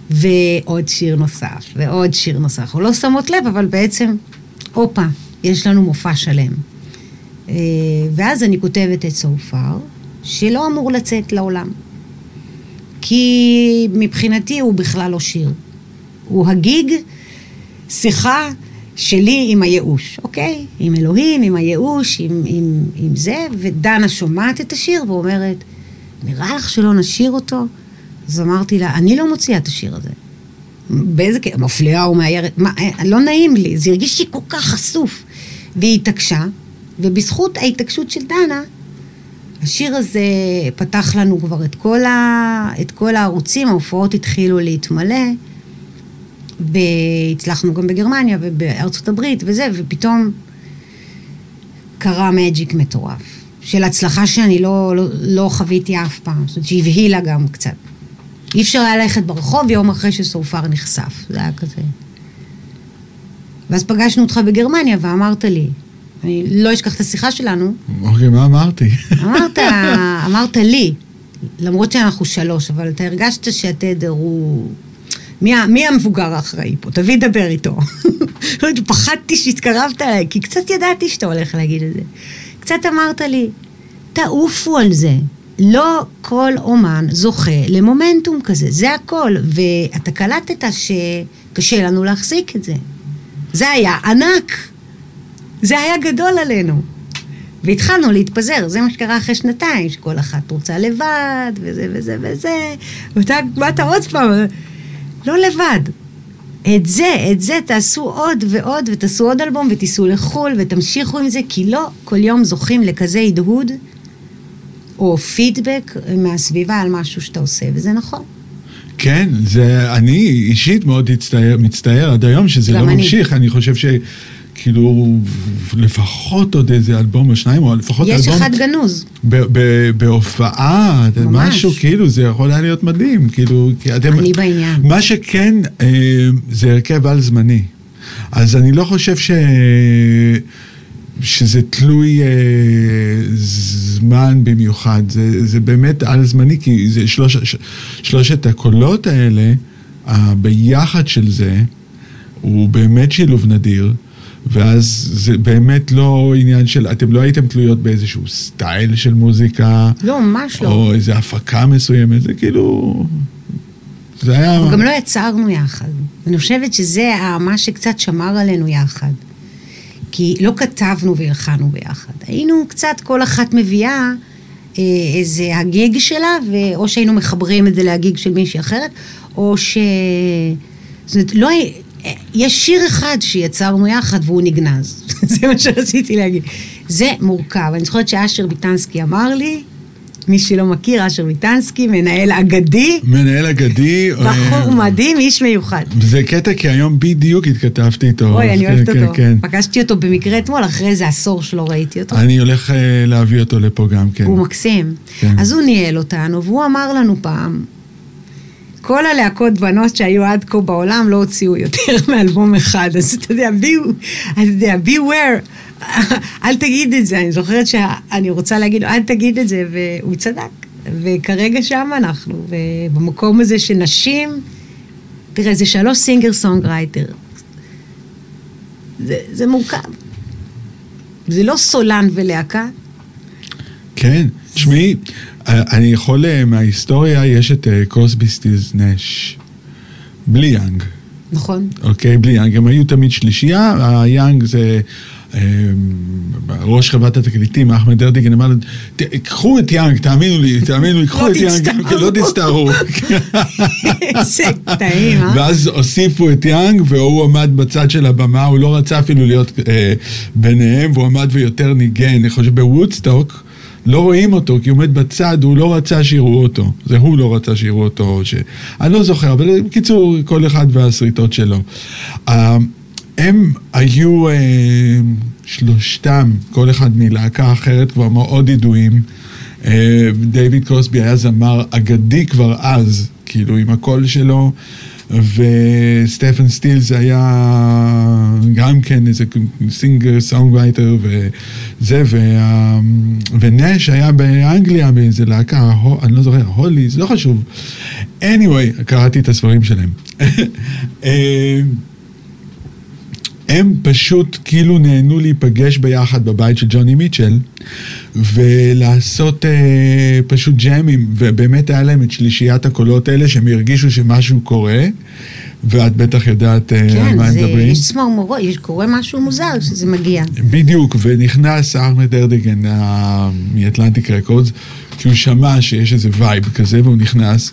ועוד שיר נוסף, ועוד שיר נוסף. אנחנו לא שמות לב, אבל בעצם, הופה, יש לנו מופע שלם. אה, ואז אני כותבת את סופר, שלא אמור לצאת לעולם. כי מבחינתי הוא בכלל לא שיר. הוא הגיג, שיחה שלי עם הייאוש, אוקיי? עם אלוהים, עם הייאוש, עם, עם, עם זה, ודנה שומעת את השיר ואומרת, נראה לך שלא נשיר אותו? אז אמרתי לה, אני לא מוציאה את השיר הזה. באיזה מפליאה ומאיירת, אה, לא נעים לי, זה הרגיש לי כל כך חשוף. והיא התעקשה, ובזכות ההתעקשות של דנה, השיר הזה פתח לנו כבר את כל, ה... את כל הערוצים, ההופעות התחילו להתמלא, והצלחנו גם בגרמניה ובארצות הברית וזה, ופתאום קרה מג'יק מטורף, של הצלחה שאני לא, לא, לא חוויתי אף פעם, זאת אומרת שהבהילה גם קצת. אי אפשר היה ללכת ברחוב יום אחרי שסופר נחשף, זה היה כזה. ואז פגשנו אותך בגרמניה ואמרת לי, אני לא אשכח את השיחה שלנו, אוקיי, מה אמרתי? אמרת, אמרת לי, למרות שאנחנו שלוש, אבל אתה הרגשת שהתדר הוא... מי, מי המבוגר האחראי פה? תביא דבר איתו. פחדתי שהתקרבת אליי, כי קצת ידעתי שאתה הולך להגיד את זה. קצת אמרת לי, תעופו על זה. לא כל אומן זוכה למומנטום כזה, זה הכל. ואתה קלטת שקשה לנו להחזיק את זה. זה היה ענק. זה היה גדול עלינו. והתחלנו להתפזר, זה מה שקרה אחרי שנתיים, שכל אחת רוצה לבד, וזה וזה וזה, ואתה באת עוד פעם, לא לבד. את זה, את זה תעשו עוד ועוד, ותעשו עוד אלבום, ותיסעו לחו"ל, ותמשיכו עם זה, כי לא כל יום זוכים לכזה הדהוד, או פידבק מהסביבה על משהו שאתה עושה, וזה נכון. כן, זה, אני אישית מאוד מצטער, מצטער עד היום שזה לא אני. ממשיך, אני חושב שכאילו לפחות עוד איזה אלבום או שניים, או לפחות יש אלבום אחד גנוז. בהופעה, ממש. משהו כאילו, זה יכול היה להיות מדהים, כאילו, כי אתם... אני בעניין. מה שכן, אה, זה הרכב על זמני. אז אני לא חושב ש... שזה תלוי אה, זמן במיוחד, זה, זה באמת על זמני, כי זה שלוש, ש, שלושת הקולות האלה, הביחד של זה, הוא באמת שילוב נדיר, ואז זה באמת לא עניין של, אתם לא הייתם תלויות באיזשהו סטייל של מוזיקה. לא, ממש לא. או איזו הפקה מסוימת, זה כאילו... זה היה... גם לא יצרנו יחד. אני חושבת שזה מה שקצת שמר עלינו יחד. כי לא כתבנו והלחנו ביחד. היינו קצת, כל אחת מביאה אה, איזה הגיג שלה, או שהיינו מחברים את זה להגיג של מישהי אחרת, או ש... זאת אומרת, לא... יש שיר אחד שיצרנו יחד והוא נגנז. זה מה שרציתי להגיד. זה מורכב. אני זוכרת שאשר ביטנסקי אמר לי, מי שלא מכיר, אשר מיטנסקי, מנהל אגדי. מנהל אגדי. בחור מדהים, איש מיוחד. זה קטע, כי היום בדיוק התכתבתי איתו. אוי, אני אוהבת כן, אותו. כן. פגשתי אותו במקרה אתמול, אחרי איזה עשור שלא ראיתי אותו. אני הולך אה, להביא אותו לפה גם כן. הוא מקסים. כן. אז הוא ניהל אותנו, והוא אמר לנו פעם, כל הלהקות בנות שהיו עד כה בעולם לא הוציאו יותר מאלבום אחד, אז אתה יודע, be, beware. אל תגיד את זה, אני זוכרת שאני רוצה להגיד לו, אל תגיד את זה, והוא צדק. וכרגע שם אנחנו, ובמקום הזה שנשים, תראה, זה שלוש singer songwriter. זה, זה מורכב. זה לא סולן ולהקה. כן, תשמעי, אני יכול, אה, מההיסטוריה, יש את קרוסבי סטילס נש, בלי יאנג. נכון. אוקיי, בלי יאנג. הם היו תמיד שלישייה, היאנג זה ראש חברת התקליטים, אהמט ארטגון, אמר להם, קחו את יאנג, תאמינו לי, תאמינו לי, קחו את יאנג, לא תצטערו. איזה קטעים, אה? ואז הוסיפו את יאנג, והוא עמד בצד של הבמה, הוא לא רצה אפילו להיות אה, ביניהם, והוא עמד ויותר ניגן. אני חושב בוודסטוק, לא רואים אותו, כי הוא עומד בצד, הוא לא רצה שיראו אותו. זה הוא לא רצה שיראו אותו. ש... אני לא זוכר, אבל בקיצור, כל אחד והשריטות שלו. הם היו אה, שלושתם, כל אחד מלהקה אחרת, כבר מאוד ידועים. אה, דיוויד קרוסבי היה זמר אגדי כבר אז, כאילו עם הקול שלו, וסטפן סטילס היה גם כן איזה singer, songwriter וזה, וה, ונש היה באנגליה באיזה להקה, אני לא זוכר, הולי, זה לא חשוב. anyway, קראתי את הספרים שלהם. אה, הם פשוט כאילו נהנו להיפגש ביחד בבית של ג'וני מיטשל ולעשות אה, פשוט ג'אמים, ובאמת היה להם את שלישיית הקולות האלה שהם הרגישו שמשהו קורה, ואת בטח יודעת אה, כן, על מה הם מדברים. כן, יש צמרמורות, קורה משהו מוזר שזה מגיע. בדיוק, ונכנס אחמד ארדיגן מ Atlantic Records, כי הוא שמע שיש איזה vibe כזה, והוא נכנס.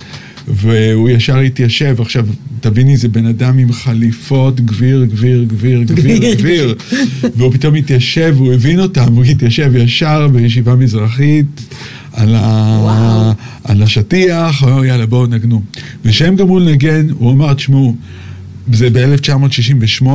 והוא ישר התיישב. עכשיו, תביני, זה בן אדם עם חליפות, גביר, גביר, גביר, גביר, גביר. והוא פתאום התיישב, הוא הבין אותם, הוא התיישב ישר בישיבה מזרחית. על, ה... על השטיח, הוא אמר, יאללה, בואו נגנו. וכשהם גמרו לנגן, הוא אמר, תשמעו, זה ב-1968,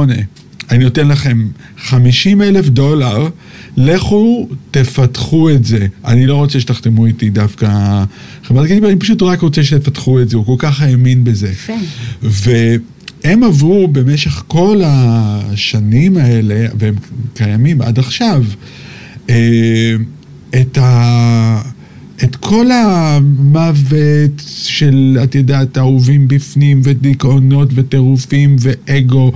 אני נותן לכם 50 אלף דולר, לכו תפתחו את זה. אני לא רוצה שתחתמו איתי דווקא חברת קדימה, אני פשוט רק רוצה שתפתחו את זה, הוא כל כך האמין בזה. יפה. והם עברו במשך כל השנים האלה, והם קיימים עד עכשיו, אה, את ה... את כל המוות של, את יודעת, אהובים בפנים, ודיכאונות, וטירופים, ואגו,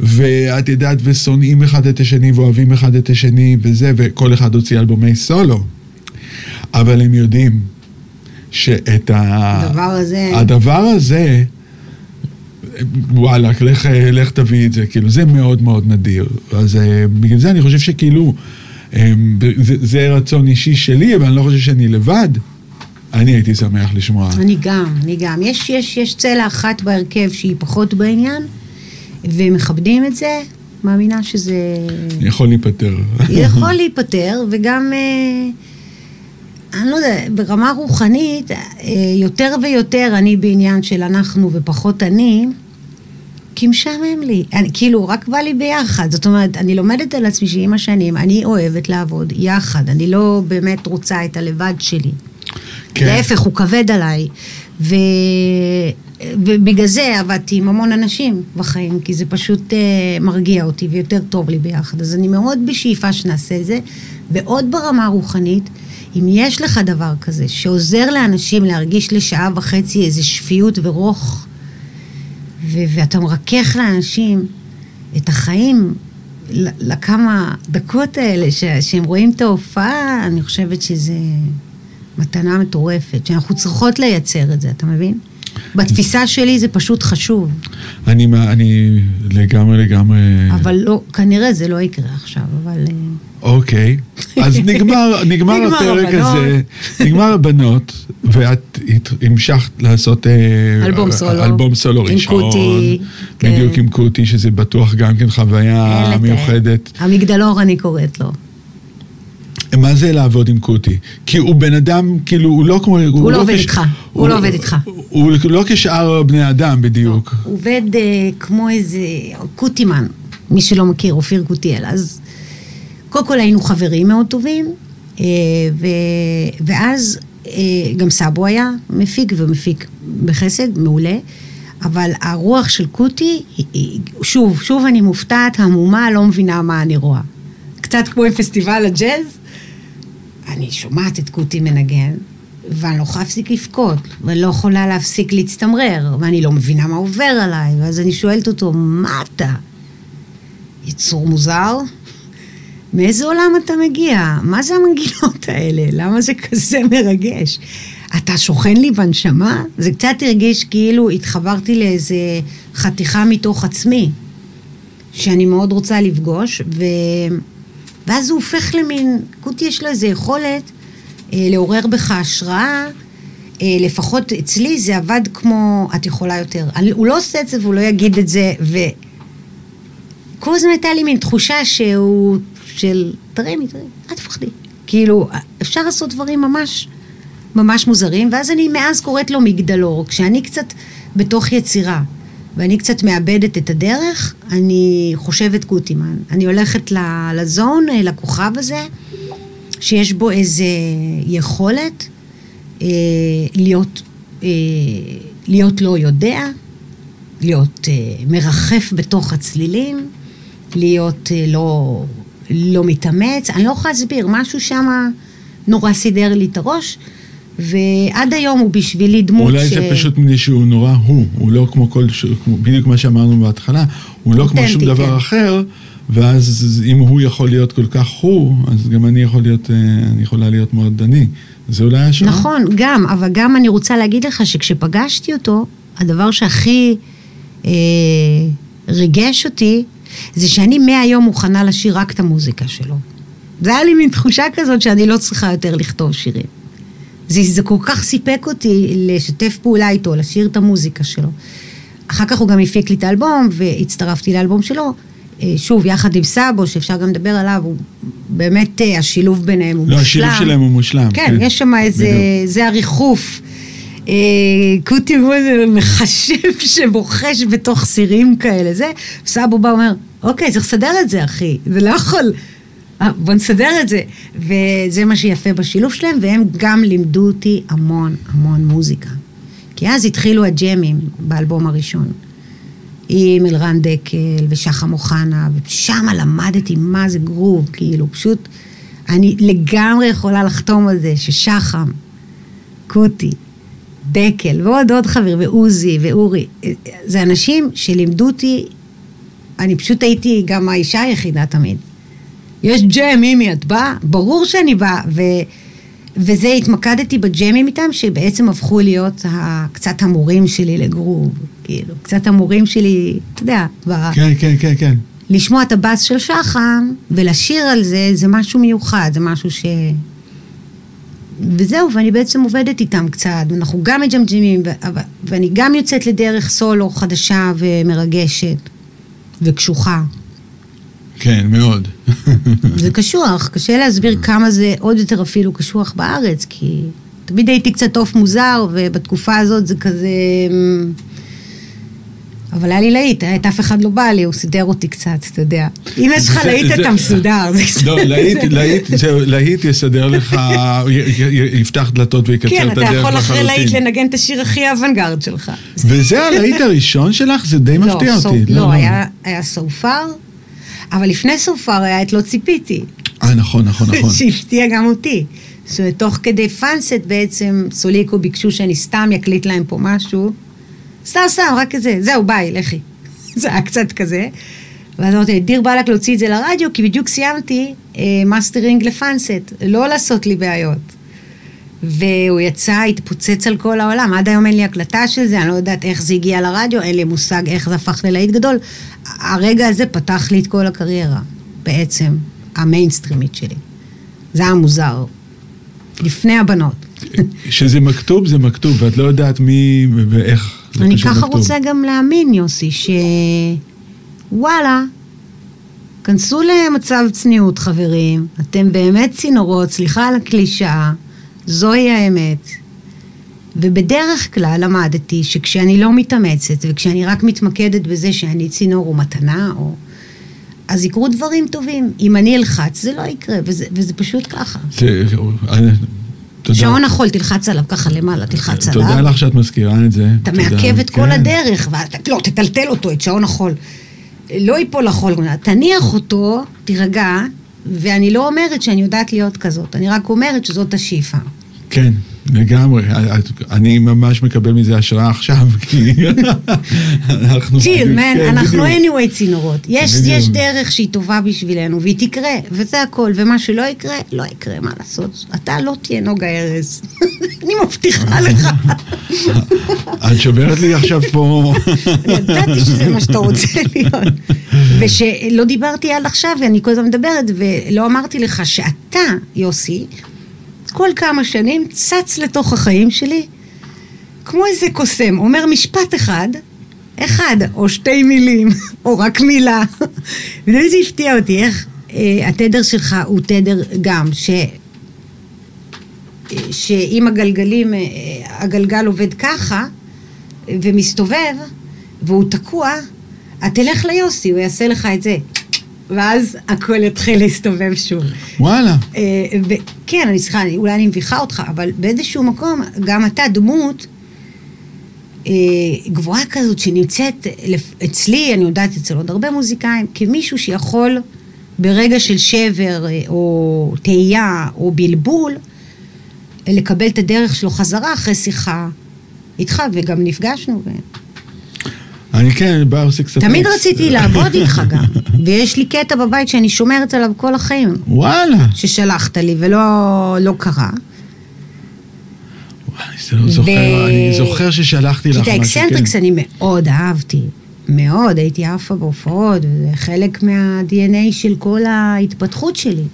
ואת יודעת, ושונאים אחד את השני, ואוהבים אחד את השני, וזה, וכל אחד הוציא אלבומי סולו. אבל הם יודעים שאת ה... הדבר הזה... הדבר הזה, וואלה, לך, לך תביא את זה, כאילו, זה מאוד מאוד נדיר. אז אה, בגלל זה אני חושב שכאילו... אמ, זה, זה רצון אישי שלי, אבל אני לא חושב שאני לבד. אני הייתי שמח לשמוע. אני גם, אני גם. יש, יש, יש צלע אחת בהרכב שהיא פחות בעניין, ומכבדים את זה, מאמינה שזה... יכול להיפטר. יכול להיפטר, וגם, אה, אני לא יודע, ברמה רוחנית, אה, יותר ויותר אני בעניין של אנחנו ופחות אני, כי משעמם לי. אני, כאילו, רק בא לי ביחד. זאת אומרת, אני לומדת על עצמי שעם השנים, אני אוהבת לעבוד יחד. אני לא באמת רוצה את הלבד שלי. כן. להפך, הוא כבד עליי. ו... ובגלל זה עבדתי עם המון אנשים בחיים, כי זה פשוט אה, מרגיע אותי ויותר טוב לי ביחד. אז אני מאוד בשאיפה שנעשה את זה. ועוד ברמה הרוחנית, אם יש לך דבר כזה שעוזר לאנשים להרגיש לשעה וחצי איזה שפיות ורוך, ו- ואתה מרכך לאנשים את החיים לכמה דקות האלה ש- שהם רואים את ההופעה, אני חושבת שזה מתנה מטורפת, שאנחנו צריכות לייצר את זה, אתה מבין? בתפיסה שלי זה פשוט חשוב, אני, אני לגמרי לגמרי... אבל לא, כנראה זה לא יקרה עכשיו, אבל... אה, אוקיי, אז נגמר, נגמר נגמר הפרק הבנות. הזה, נגמר הבנות, ואת המשכת לעשות אה, אלבום סולו. אלבום סולו עם ראשון, קוטי, כן. בדיוק עם קוטי, שזה בטוח גם כן חוויה. מיוחדת. המגדלור אני קוראת לו. מה זה לעבוד עם קוטי? כי הוא בן אדם, כאילו, הוא לא כמו... הוא לא עובד איתך, הוא לא עובד איתך. הוא לא כשאר בני אדם בדיוק. הוא עובד אה, כמו איזה קוטימן, מי שלא מכיר, אופיר קוטיאל. אז קודם כל היינו חברים מאוד טובים, אה, ו, ואז אה, גם סאבו היה מפיק ומפיק בחסד, מעולה. אבל הרוח של קוטי, שוב, שוב אני מופתעת, המומה, לא מבינה מה אני רואה. קצת כמו עם פסטיבל הג'אז, אני שומעת את קוטי מנגן, ואני לא יכולה להפסיק לבכות, ואני לא יכולה להפסיק להצטמרר, ואני לא מבינה מה עובר עליי, ואז אני שואלת אותו, מה אתה? יצור מוזר? מאיזה עולם אתה מגיע? מה זה המנגינות האלה? למה זה כזה מרגש? אתה שוכן לי בנשמה? זה קצת הרגיש כאילו התחברתי לאיזה חתיכה מתוך עצמי, שאני מאוד רוצה לפגוש, ו... ואז הוא הופך למין, קוטי יש לו איזו יכולת אה, לעורר בך השראה, אה, לפחות אצלי זה עבד כמו, את יכולה יותר. הוא לא עושה את זה והוא לא יגיד את זה, ו... כל הזמן הייתה לי מין תחושה שהוא, של תרימי, תרימי, אל תפחדי. כאילו, אפשר לעשות דברים ממש, ממש מוזרים, ואז אני מאז קוראת לו מגדלור. כשאני קצת בתוך יצירה, ואני קצת מאבדת את הדרך, אני חושבת קוטימן. אני הולכת לזון, אה, לכוכב הזה, שיש בו איזה יכולת אה, להיות, אה, להיות לא יודע, להיות אה, מרחף בתוך הצלילים, להיות אה, לא, לא מתאמץ, אני לא יכולה להסביר, משהו שם נורא סידר לי את הראש, ועד היום הוא בשבילי דמות אולי זה פשוט מפני שהוא נורא הוא, הוא לא כמו כל, ש- בדיוק מה שאמרנו בהתחלה, הוא לא כמו שום דבר כן. אחר, ואז אם הוא יכול להיות כל כך הוא, אז גם אני יכול להיות, אה, אני יכולה להיות מאוד אני. זה אולי השעה? נכון, גם, אבל גם אני רוצה להגיד לך שכשפגשתי אותו, הדבר שהכי אה, ריגש אותי, זה שאני מהיום מוכנה לשיר רק את המוזיקה שלו. זה היה לי מין תחושה כזאת שאני לא צריכה יותר לכתוב שירים. זה, זה כל כך סיפק אותי לשתף פעולה איתו, לשיר את המוזיקה שלו. אחר כך הוא גם הפיק לי את האלבום, והצטרפתי לאלבום שלו. אה, שוב, יחד עם סאבו, שאפשר גם לדבר עליו, הוא באמת, אה, השילוב ביניהם הוא לא, מושלם. השילוב שלהם הוא מושלם. כן, יש שם איזה, בדיוק. זה הריחוף. אה, קוטי איזה מחשב שבוחש בתוך סירים כאלה, זה, סבו בא ואומר, אוקיי, צריך לסדר את זה, אחי, זה לא יכול, בוא נסדר את זה. וזה מה שיפה בשילוב שלהם, והם גם לימדו אותי המון המון מוזיקה. כי אז התחילו הג'מים באלבום הראשון. עם אלרן דקל ושחם אוחנה, ושם למדתי מה זה גרוב, כאילו, פשוט, אני לגמרי יכולה לחתום על זה ששחם, קוטי, דקל, ועוד עוד חבר, ועוזי, ואורי, זה אנשים שלימדו אותי, אני פשוט הייתי גם האישה היחידה תמיד. יש ג'ם, מימי, את באה? ברור שאני באה. ו... וזה, התמקדתי בג'מים איתם, שבעצם הפכו להיות. קצת המורים שלי לגרוב. כאילו, קצת המורים שלי, אתה יודע, ב... כן, כן, כן, כן. לשמוע את הבאס של שחם ולשיר על זה, זה משהו מיוחד, זה משהו ש... וזהו, ואני בעצם עובדת איתם קצת, אנחנו גם מג'מג'מים, ו- ואני גם יוצאת לדרך סולו חדשה ומרגשת וקשוחה. כן, מאוד. זה קשוח, קשה להסביר כמה זה עוד יותר אפילו קשוח בארץ, כי תמיד הייתי קצת עוף מוזר, ובתקופה הזאת זה כזה... אמ, אבל היה לי להיט, את אף אחד לא בא לי, הוא סידר אותי קצת, אתה יודע. אם יש לך להיט אתה מסודר. לא, להיט, יסדר לך, יפתח דלתות ויקצר כן, את אתה הדרך יכול אחרי להיט לחלוטין. לנגן את השיר הכי אוונגרד שלך. וזה הלהיט הראשון שלך? זה די מפתיע so- אותי. לא, היה- היה סופר, אבל לפני סופר היה את לא ציפיתי. אה, נכון, נכון, נכון. שהפתיע גם אותי. שתוך כדי Funset בעצם סוליקו ביקשו שאני סתם אקליט להם פה משהו. סתם סתם, רק כזה, זהו, ביי, לכי. זה היה קצת כזה. ואז אמרתי, דיר באלק להוציא את זה לרדיו, כי בדיוק סיימתי אה, mastering ל Funset, לא לעשות לי בעיות. והוא יצא, התפוצץ על כל העולם. עד היום אין לי הקלטה של זה, אני לא יודעת איך זה הגיע לרדיו, אין לי מושג איך זה הפך ללהיט גדול. הרגע הזה פתח לי את כל הקריירה, בעצם, המיינסטרימית שלי. זה היה מוזר. לפני הבנות. שזה מכתוב, זה מכתוב, ואת לא יודעת מי ואיך. זה אני ככה מכתוב. רוצה גם להאמין, יוסי, שוואלה, כנסו למצב צניעות, חברים. אתם באמת צינורות, סליחה על הקלישאה, זוהי האמת. ובדרך כלל למדתי שכשאני לא מתאמצת וכשאני רק מתמקדת בזה שאני צינור או מתנה, או... אז יקרו דברים טובים. אם אני אלחץ, זה לא יקרה, וזה, וזה פשוט ככה. תודה. שעון החול, תלחץ עליו ככה למעלה, תלחץ עליו. תודה לך שאת מזכירה את זה. אתה. מעכב את כל כן. הדרך, לא, תטלטל אותו, את שעון החול. לא ייפול לחול, תניח אותו, תירגע, ואני לא אומרת שאני יודעת להיות כזאת, אני רק אומרת שזאת השאיפה. כן, לגמרי. אני ממש מקבל מזה השראה עכשיו, כי אנחנו... צ'יל, מן, כן, אנחנו בדיוק. anyway צינורות. יש, בדיוק. יש דרך שהיא טובה בשבילנו, והיא תקרה, וזה הכל, ומה שלא יקרה, לא יקרה, מה לעשות? אתה לא תהיה נוגה ארז. אני מבטיחה לך. את שוברת לי עכשיו פה... אני ידעתי שזה מה שאתה רוצה להיות. ושלא דיברתי עד עכשיו, ואני כל הזמן מדברת, ולא אמרתי לך שאתה, יוסי, כל כמה שנים צץ לתוך החיים שלי, כמו איזה קוסם, אומר משפט אחד, אחד, או שתי מילים, או רק מילה. וזה זה הפתיע אותי, איך אה, התדר שלך הוא תדר גם, ש... שאם הגלגלים, אה, הגלגל עובד ככה, ומסתובב, והוא תקוע, את תלך ליוסי, הוא יעשה לך את זה. ואז הכל יתחיל להסתובב שוב. וואלה. אה, כן, אני אני- אולי אני מביכה אותך, אבל באיזשהו מקום, גם אתה דמות אה, גבוהה כזאת שנמצאת אצלי, אני יודעת אצל עוד הרבה מוזיקאים, כמישהו שיכול ברגע של שבר אה, או תהייה או בלבול, לקבל את הדרך שלו חזרה אחרי שיחה איתך, וגם נפגשנו. ו... אני כן, בא עושה קצת... תמיד. רציתי לעבוד איתך גם, ויש לי קטע בבית שאני שומרת עליו כל החיים, וואלה. ששלחת לי ולא לא קרה. זה לא זוכר, אני זוכר ששלחתי לך כי את משהו, ה Eccentrics כן. אני מאוד אהבתי, מאוד, הייתי עפה בהופעות, וזה חלק מה-DNA של כל ההתפתחות שלי.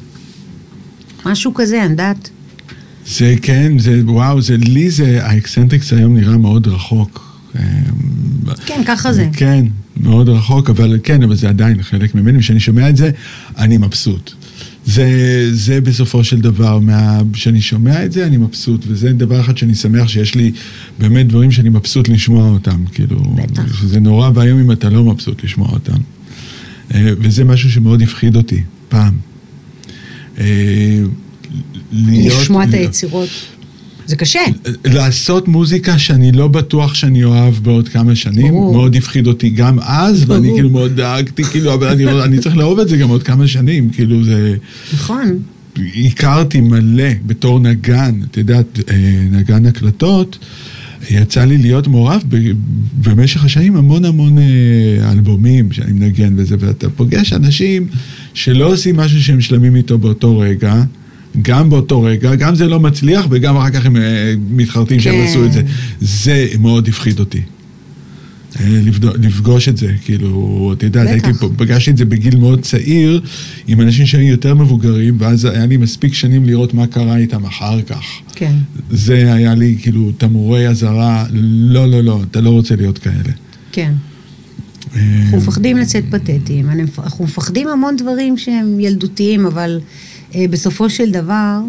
משהו כזה, אני יודעת. זה כן, זה וואו, זה לי זה, האקסצנטריקס היום נראה מאוד רחוק. כן, ככה זה. כן, מאוד רחוק, אבל כן, אבל זה עדיין חלק ממני, כשאני שומע את זה, אני מבסוט. זה, זה בסופו של דבר, מה, כשאני שומע את זה, אני מבסוט, וזה דבר אחד שאני שמח שיש לי באמת דברים שאני מבסוט לשמוע אותם, כאילו, בטח. שזה נורא ואיום אם אתה לא מבסוט לשמוע אותם. אה, וזה משהו שמאוד הפחיד אותי, פעם. אה, להיות- לשמוע את היצירות. זה קשה. לעשות מוזיקה שאני לא בטוח שאני אוהב בעוד כמה שנים, ברור. מאוד הפחיד אותי גם אז, ואני ברור. כאילו מאוד דאגתי, כאילו, אבל אני, אני צריך לאהוב את זה גם עוד כמה שנים, כאילו זה... נכון. הכרתי מלא בתור נגן, את יודעת, אה, נגן הקלטות, יצא לי להיות מעורב במשך השנים המון המון אה, אלבומים שאני מנגן וזה, ואתה פוגש אנשים שלא עושים משהו שהם שלמים איתו באותו רגע. גם באותו רגע, גם זה לא מצליח וגם אחר כך הם אה, מתחרטים שהם כן. עשו את זה. זה מאוד הפחיד אותי. אה, לפגוש את זה, כאילו, את יודעת, בטח. הייתי פגשתי את זה בגיל מאוד צעיר, עם אנשים שהיו יותר מבוגרים, ואז היה לי מספיק שנים לראות מה קרה איתם אחר כך. כן. זה היה לי כאילו תמרורי אזהרה, לא, לא, לא, אתה לא רוצה להיות כאלה. כן. אה, אנחנו מפחדים לצאת פתטיים, אנחנו מפחדים המון דברים שהם ילדותיים, אבל בסופו של דבר,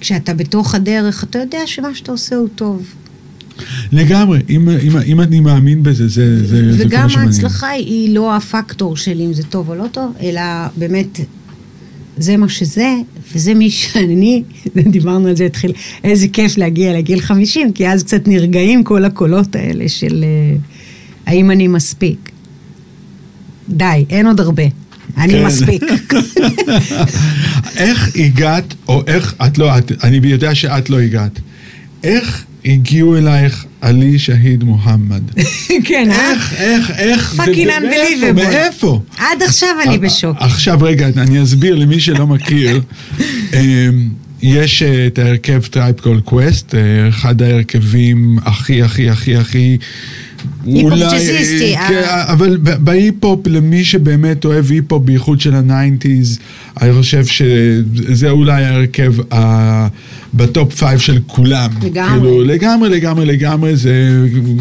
כשאתה בתוך הדרך, אתה יודע שמה שאתה עושה הוא טוב. לגמרי, אם, אם, אם אני מאמין בזה, זה, זה, זה כל וגם מה שמעניין. ההצלחה היא לא הפקטור של אם זה טוב או לא טוב, אלא באמת, זה מה שזה, וזה מי שאני, דיברנו על זה, התחיל, איזה כיף להגיע לגיל 50, כי אז קצת נרגעים כל הקולות האלה של אה, האם אני מספיק. די, אין עוד הרבה. אני כן. מספיק. איך הגעת, או איך, את לא, את, אני יודע שאת לא הגעת. איך הגיעו אלייך עלי שהיד מוחמד? כן, אה? איך, איך, איך, זה- Fucking מאיפה? עד עכשיו אני בשוק. עכשיו רגע, אני אסביר למי שלא מכיר. אמ, יש אה, את ההרכב A Tribe Called Quest, אה, אחד ההרכבים הכי הכי הכי הכי... היפ-הופ ג'אזיסטי, אה, כן, אה. אבל בהיפ-הופ, למי שבאמת אוהב היפ-הופ, בייחוד של הניינטיז, אני חושב שזה אולי ההרכב ה- ב top five של כולם. לגמרי. כאילו, לגמרי, לגמרי, לגמרי, זה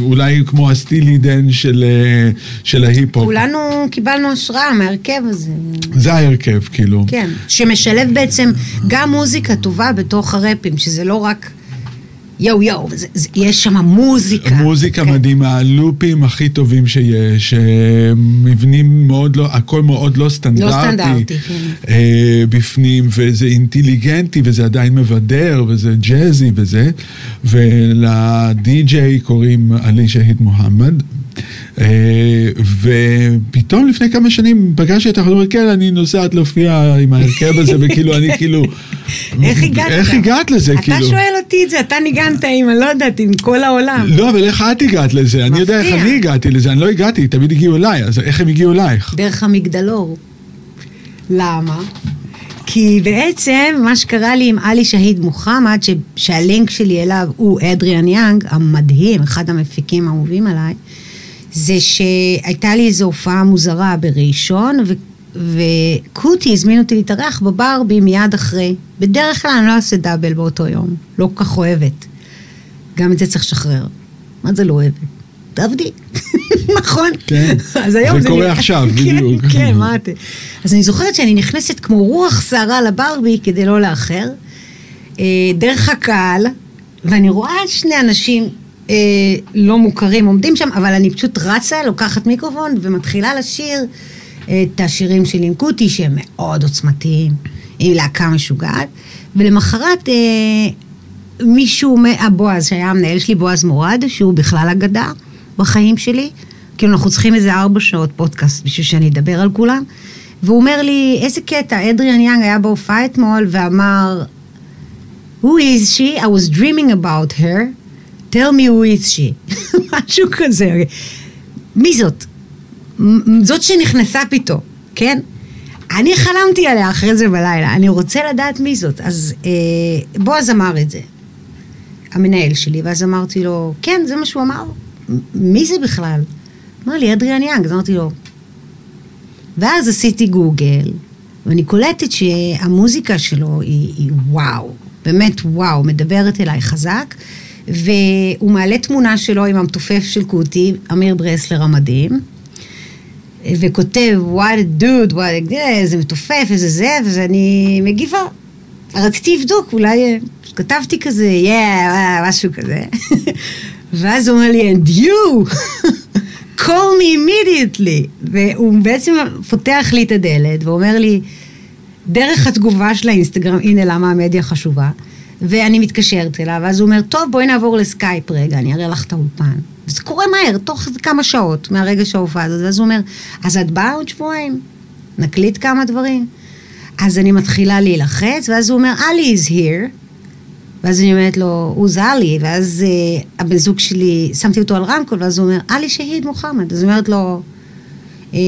אולי כמו הסטילי דן של, אה, של ההיפ-הופ. כולנו קיבלנו השראה מההרכב הזה. זה ההרכב, כאילו. כן, שמשלב בעצם גם מוזיקה טובה בתוך הראפים, שזה לא רק יואו יואו, זה, זה, יש שם מוזיקה. מוזיקה כן. מדהימה, הלופים הכי טובים שיש, אה, מבנים מאוד לא, הכל מאוד לא סטנדרטי. לא סטנדרטי, כן. אה, בפנים, וזה אינטליגנטי, וזה עדיין מבדר, וזה ג'אזי וזה. ולדי-ג'יי קוראים עלי שהיד מוחמד. אה, ופתאום לפני כמה שנים פגשתי אותך, ואומרת, כן, אני נוסעת להופיע עם ההרכב הזה, וכאילו, אני כאילו... איך הגעת? איך הגעת לזה, אתה כאילו? שואל אותי את זה, אתה ניגנת עם, אני לא יודעת, עם כל העולם. לא, אבל איך את הגעת לזה? אני יודע איך. אני הגעתי לזה, אני לא הגעתי, תמיד הגיעו אליי, אז איך הם הגיעו אלייך? דרך המגדלור. למה? כי בעצם מה שקרה לי עם עלי שהיד מוחמד, ש- שהלינק שלי אליו הוא אדריאן יאנג, המדהים, אחד המפיקים האהובים עליי, זה שהייתה לי איזו הופעה מוזרה בראשון, ו- וקוטי הזמין אותי להתארח בברבי מיד אחרי. בדרך כלל אני לא אעשה דאבל באותו יום, לא כל כך אוהבת. גם את זה צריך לשחרר. מה זה לא אוהבת? תעבדי. נכון? כן. אז היום זה קורה עכשיו, כן, בדיוק. כן, מה את... אז אני זוכרת שאני נכנסת כמו רוח סערה לברבי כדי לא לאחר, אה, דרך הקהל, ואני רואה שני אנשים אה, לא מוכרים עומדים שם, אבל אני פשוט רצה, לוקחת מיקרופון ומתחילה לשיר את השירים של לינקוטי, שהם מאוד עוצמתיים, עם להקה משוגעת, ולמחרת אה, מישהו, הבועז, שהיה המנהל שלי, בועז מורד, שהוא בכלל אגדה בחיים שלי, כאילו אנחנו צריכים איזה ארבע שעות פודקאסט בשביל שאני אדבר על כולם, והוא אומר לי, איזה קטע, אדריאן יאנג היה בהופעה אתמול ואמר, who is she? I was dreaming about her, tell me who is she. משהו כזה. מי זאת? זאת שנכנסה פתאום, כן? אני חלמתי עליה אחרי זה בלילה, אני רוצה לדעת מי זאת. אז אה, בועז אמר את זה, המנהל שלי, ואז אמרתי לו, כן, זה מה שהוא אמר. "מ- מי זה בכלל? אמר לי, אדריאן יאנג. אז אמרתי לו, ואז עשיתי גוגל, ואני קולטת שהמוזיקה שלו היא, היא וואו, באמת וואו, מדברת אליי חזק, והוא מעלה תמונה שלו עם המתופף של קוטי, אמיר ברסלר המדהים, וכותב, what a dude, what a... איזה מתופף, איזה זה, ואני מגיבה. רציתי לבדוק, אולי... אה, כתבתי כזה, yeah, משהו כזה. ואז הוא אומר לי, and you, call me immediately. והוא בעצם פותח לי את הדלת ואומר לי, דרך התגובה של האינסטגרם, הנה למה המדיה חשובה. ואני מתקשרת אליו, ואז הוא אומר, טוב, בואי נעבור לסקייפ רגע, אני אראה לך את האולפן. וזה קורה מהר, תוך כמה שעות מהרגע שההופעה הזאת. ואז הוא אומר, אז את באה עוד שבועיים? נקליט כמה דברים. אז אני מתחילה להילחץ, ואז הוא אומר, Ali is here. ואז אני אומרת לו, הוא זה עלי, ואז uh, הבן זוג שלי, שמתי אותו על רמקול, ואז הוא אומר, עלי שהיד מוחמד. אז אני אומרת לו, אה,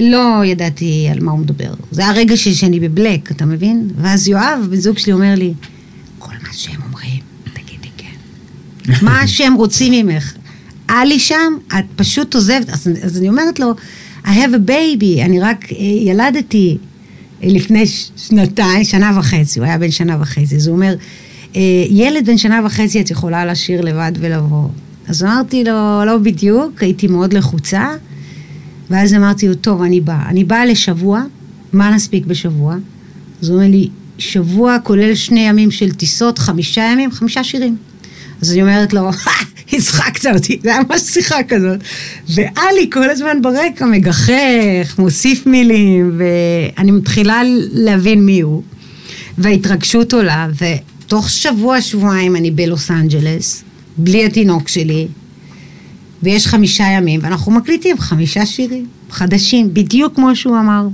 לא ידעתי על מה הוא מדבר. זה הרגע ש- שאני בבלק, אתה מבין? ואז יואב, בן זוג שלי, אומר לי, כל מה שהם אומרים, תגידי כן. מה שהם רוצים ממך. עלי שם, את פשוט עוזבת. אז, אז אני אומרת לו, I have a baby, אני רק אה, ילדתי אה, לפני שנתיים, שנה וחצי, הוא היה בן שנה וחצי. אז הוא אומר, אה, ילד בן שנה וחצי את יכולה לשיר לבד ולבוא. אז אמרתי לו, לא בדיוק, הייתי מאוד לחוצה. ואז אמרתי לו, טוב, אני באה. אני באה לשבוע, מה נספיק בשבוע? אז הוא אומר לי, שבוע כולל שני ימים של טיסות, חמישה ימים, חמישה שירים. אז אני אומרת לו, הצחקת אותי, זה היה ממש שיחה כזאת. ואלי כל הזמן ברקע מגחך, מוסיף מילים, ואני מתחילה להבין מי הוא. וההתרגשות עולה, ותוך שבוע, שבועיים אני בלוס אנג'לס, בלי התינוק שלי, ויש חמישה ימים, ואנחנו מקליטים חמישה שירים חדשים, בדיוק כמו שהוא אמר.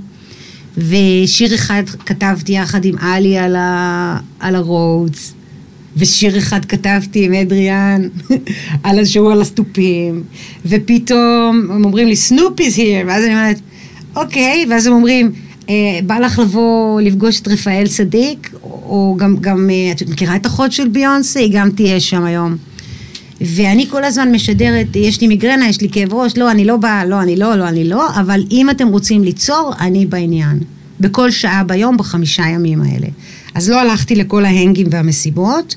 ושיר אחד כתבתי יחד עם עלי על, ה... על הרודס, ושיר אחד כתבתי עם אדריאן על השואו על הסטופים, ופתאום הם אומרים לי, סנופ is here, ואז אני אומרת, אוקיי, ואז הם אומרים, אה, בא לך לבוא לפגוש את רפאל צדיק, או גם, גם אה, את מכירה את אחות של ביונסה? היא גם תהיה שם היום. ואני כל הזמן משדרת, יש לי מיגרנה, יש לי כאב ראש, לא, אני לא באה, לא, אני לא, לא, אני לא, אבל אם אתם רוצים ליצור, אני בעניין. בכל שעה ביום, בחמישה ימים האלה. אז לא הלכתי לכל ההנגים והמסיבות,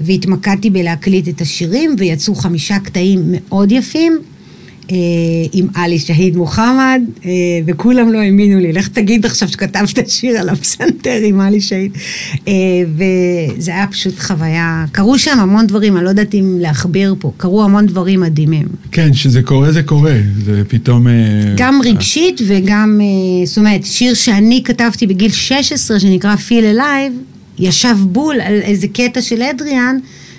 והתמקדתי בלהקליט את השירים, ויצאו חמישה קטעים מאוד יפים. אה, עם עלי שהיד מוחמד, אה, וכולם לא האמינו לי. לך תגיד עכשיו שכתבת שיר על הפסנתר עם עלי שהיד. אה, וזה היה פשוט חוויה, קרו שם המון דברים, אני לא יודעת אם להכביר פה, קרו המון דברים מדהימים. כן, שזה קורה זה קורה, זה פתאום... גם רגשית וגם, זאת אומרת, שיר שאני כתבתי בגיל 16, שנקרא Feel Alive, ישב בול על איזה קטע של אדריאן.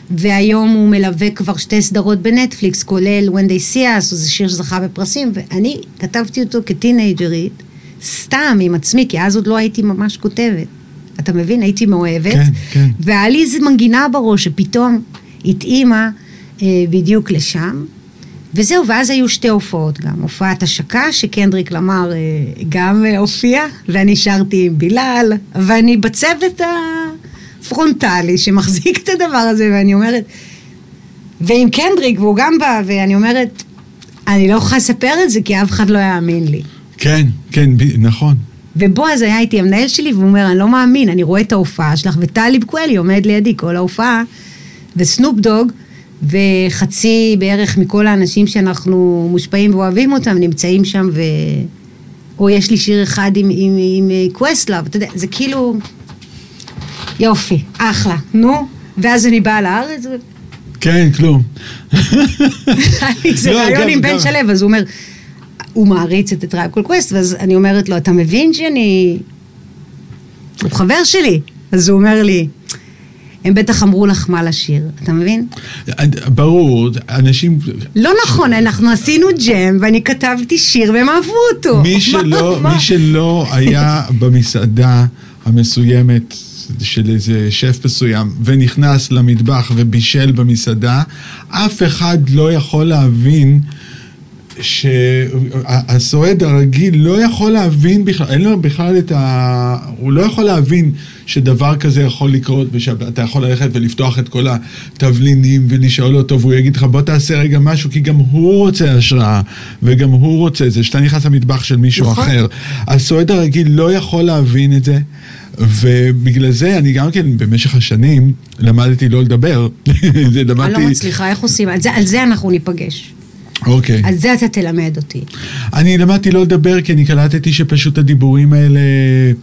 והיום הוא מלווה כבר שתי סדרות בנטפליקס, כולל When They See Us, זה שיר שזכה בפרסים, ואני כתבתי אותו כטינג'רית, סתם עם עצמי, כי אז עוד לא הייתי ממש כותבת. אתה מבין? הייתי מאוהבת. כן, כן. והיה לי איזו מנגינה בראש שפתאום התאימה אה, בדיוק לשם. וזהו, ואז היו שתי הופעות גם. הופעת השקה, שקנדריק למר אה, גם אה, הופיע, ואני שרתי עם בילאל, ואני בצוות ה... פרונטלי שמחזיק את הדבר הזה, ואני אומרת, ועם קנדריק, והוא גם בא, ואני אומרת, אני לא יכולה לספר את זה כי אף אחד לא יאמין לי. כן, כן, נכון. ובועז היה איתי המנהל שלי, והוא אומר, אני לא מאמין, אני רואה את ההופעה שלך, וטלי בקואלי עומד לידי כל ההופעה, ו Snoop Dogg, וחצי בערך מכל האנשים שאנחנו מושפעים ואוהבים אותם, נמצאים שם, ו... או יש לי שיר אחד עם, עם, עם Questlove, אתה יודע, זה כאילו... יופי, אחלה, נו, ואז אני באה לארץ. כן, כלום. זה לא, רעיון גם- עם בן שלו, אז הוא אומר, הוא מעריץ את Tribe Called Quest, ואז אני אומרת לו, אתה מבין שאני... הוא חבר שלי. אז הוא אומר לי, הם בטח אמרו לך מה לשיר, אתה מבין? ברור, אנשים... לא נכון, אנחנו עשינו ג'ם, ואני כתבתי שיר והם אהבו אותו. מי שלא? מי שלא היה במסעדה המסוימת של איזה שף מסוים ונכנס למטבח ובישל במסעדה, אף אחד לא יכול להבין שהסועד הרגיל לא יכול להבין בכלל, אין לו בכלל את ה... הוא לא יכול להבין שדבר כזה יכול לקרות ושאתה יכול ללכת ולפתוח את כל התבלינים ולשאול אותו והוא יגיד לך בוא תעשה רגע משהו כי גם הוא רוצה השראה וגם הוא רוצה את זה, שאתה נכנס למטבח של מישהו נכון. אחר. הסועד הרגיל לא יכול להבין את זה. ובגלל זה אני גם כן במשך השנים למדתי לא לדבר. זה אני למדתי... לא מצליחה, איך עושים? על זה- על זה אנחנו ניפגש. אוקיי. על זה אתה תלמד אותי. אני למדתי לא לדבר כי אני קלטתי שפשוט הדיבורים האלה...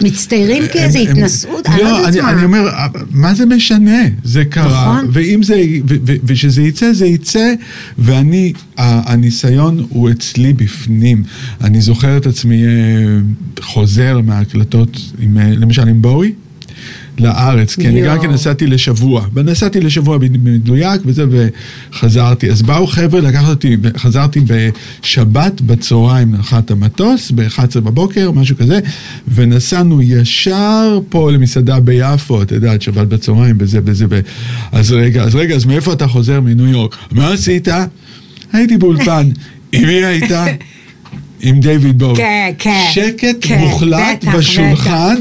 מצטיירים כאיזה הם- התנשאות, לא אני. אני אומר, מה זה משנה? זה קרה, נכון. ואם זה, ו- ו- ושזה יצא, זה יצא, ואני, הניסיון הוא אצלי בפנים. אני זוכר את עצמי אה, חוזר מההקלטות, אה, למשל עם בואי. לארץ, כי אני גם. כן נסעתי לשבוע, ונסעתי לשבוע במדויק וזה, וחזרתי. אז באו חבר'ה לקחת אותי, חזרתי בשבת בצהריים, נחת המטוס, ב-11 בבוקר, משהו כזה, ונסענו ישר פה למסעדה ביפו, את יודעת, שבת בצהריים, בזה, בזה, ב... אז רגע, אז רגע, אז מאיפה אתה חוזר? מניו יורק. מה עשית? הייתי באולפן. עם מי היית? עם דיוויד בואו. כן, כן. שקט כן, מוחלט בטח, בשולחן.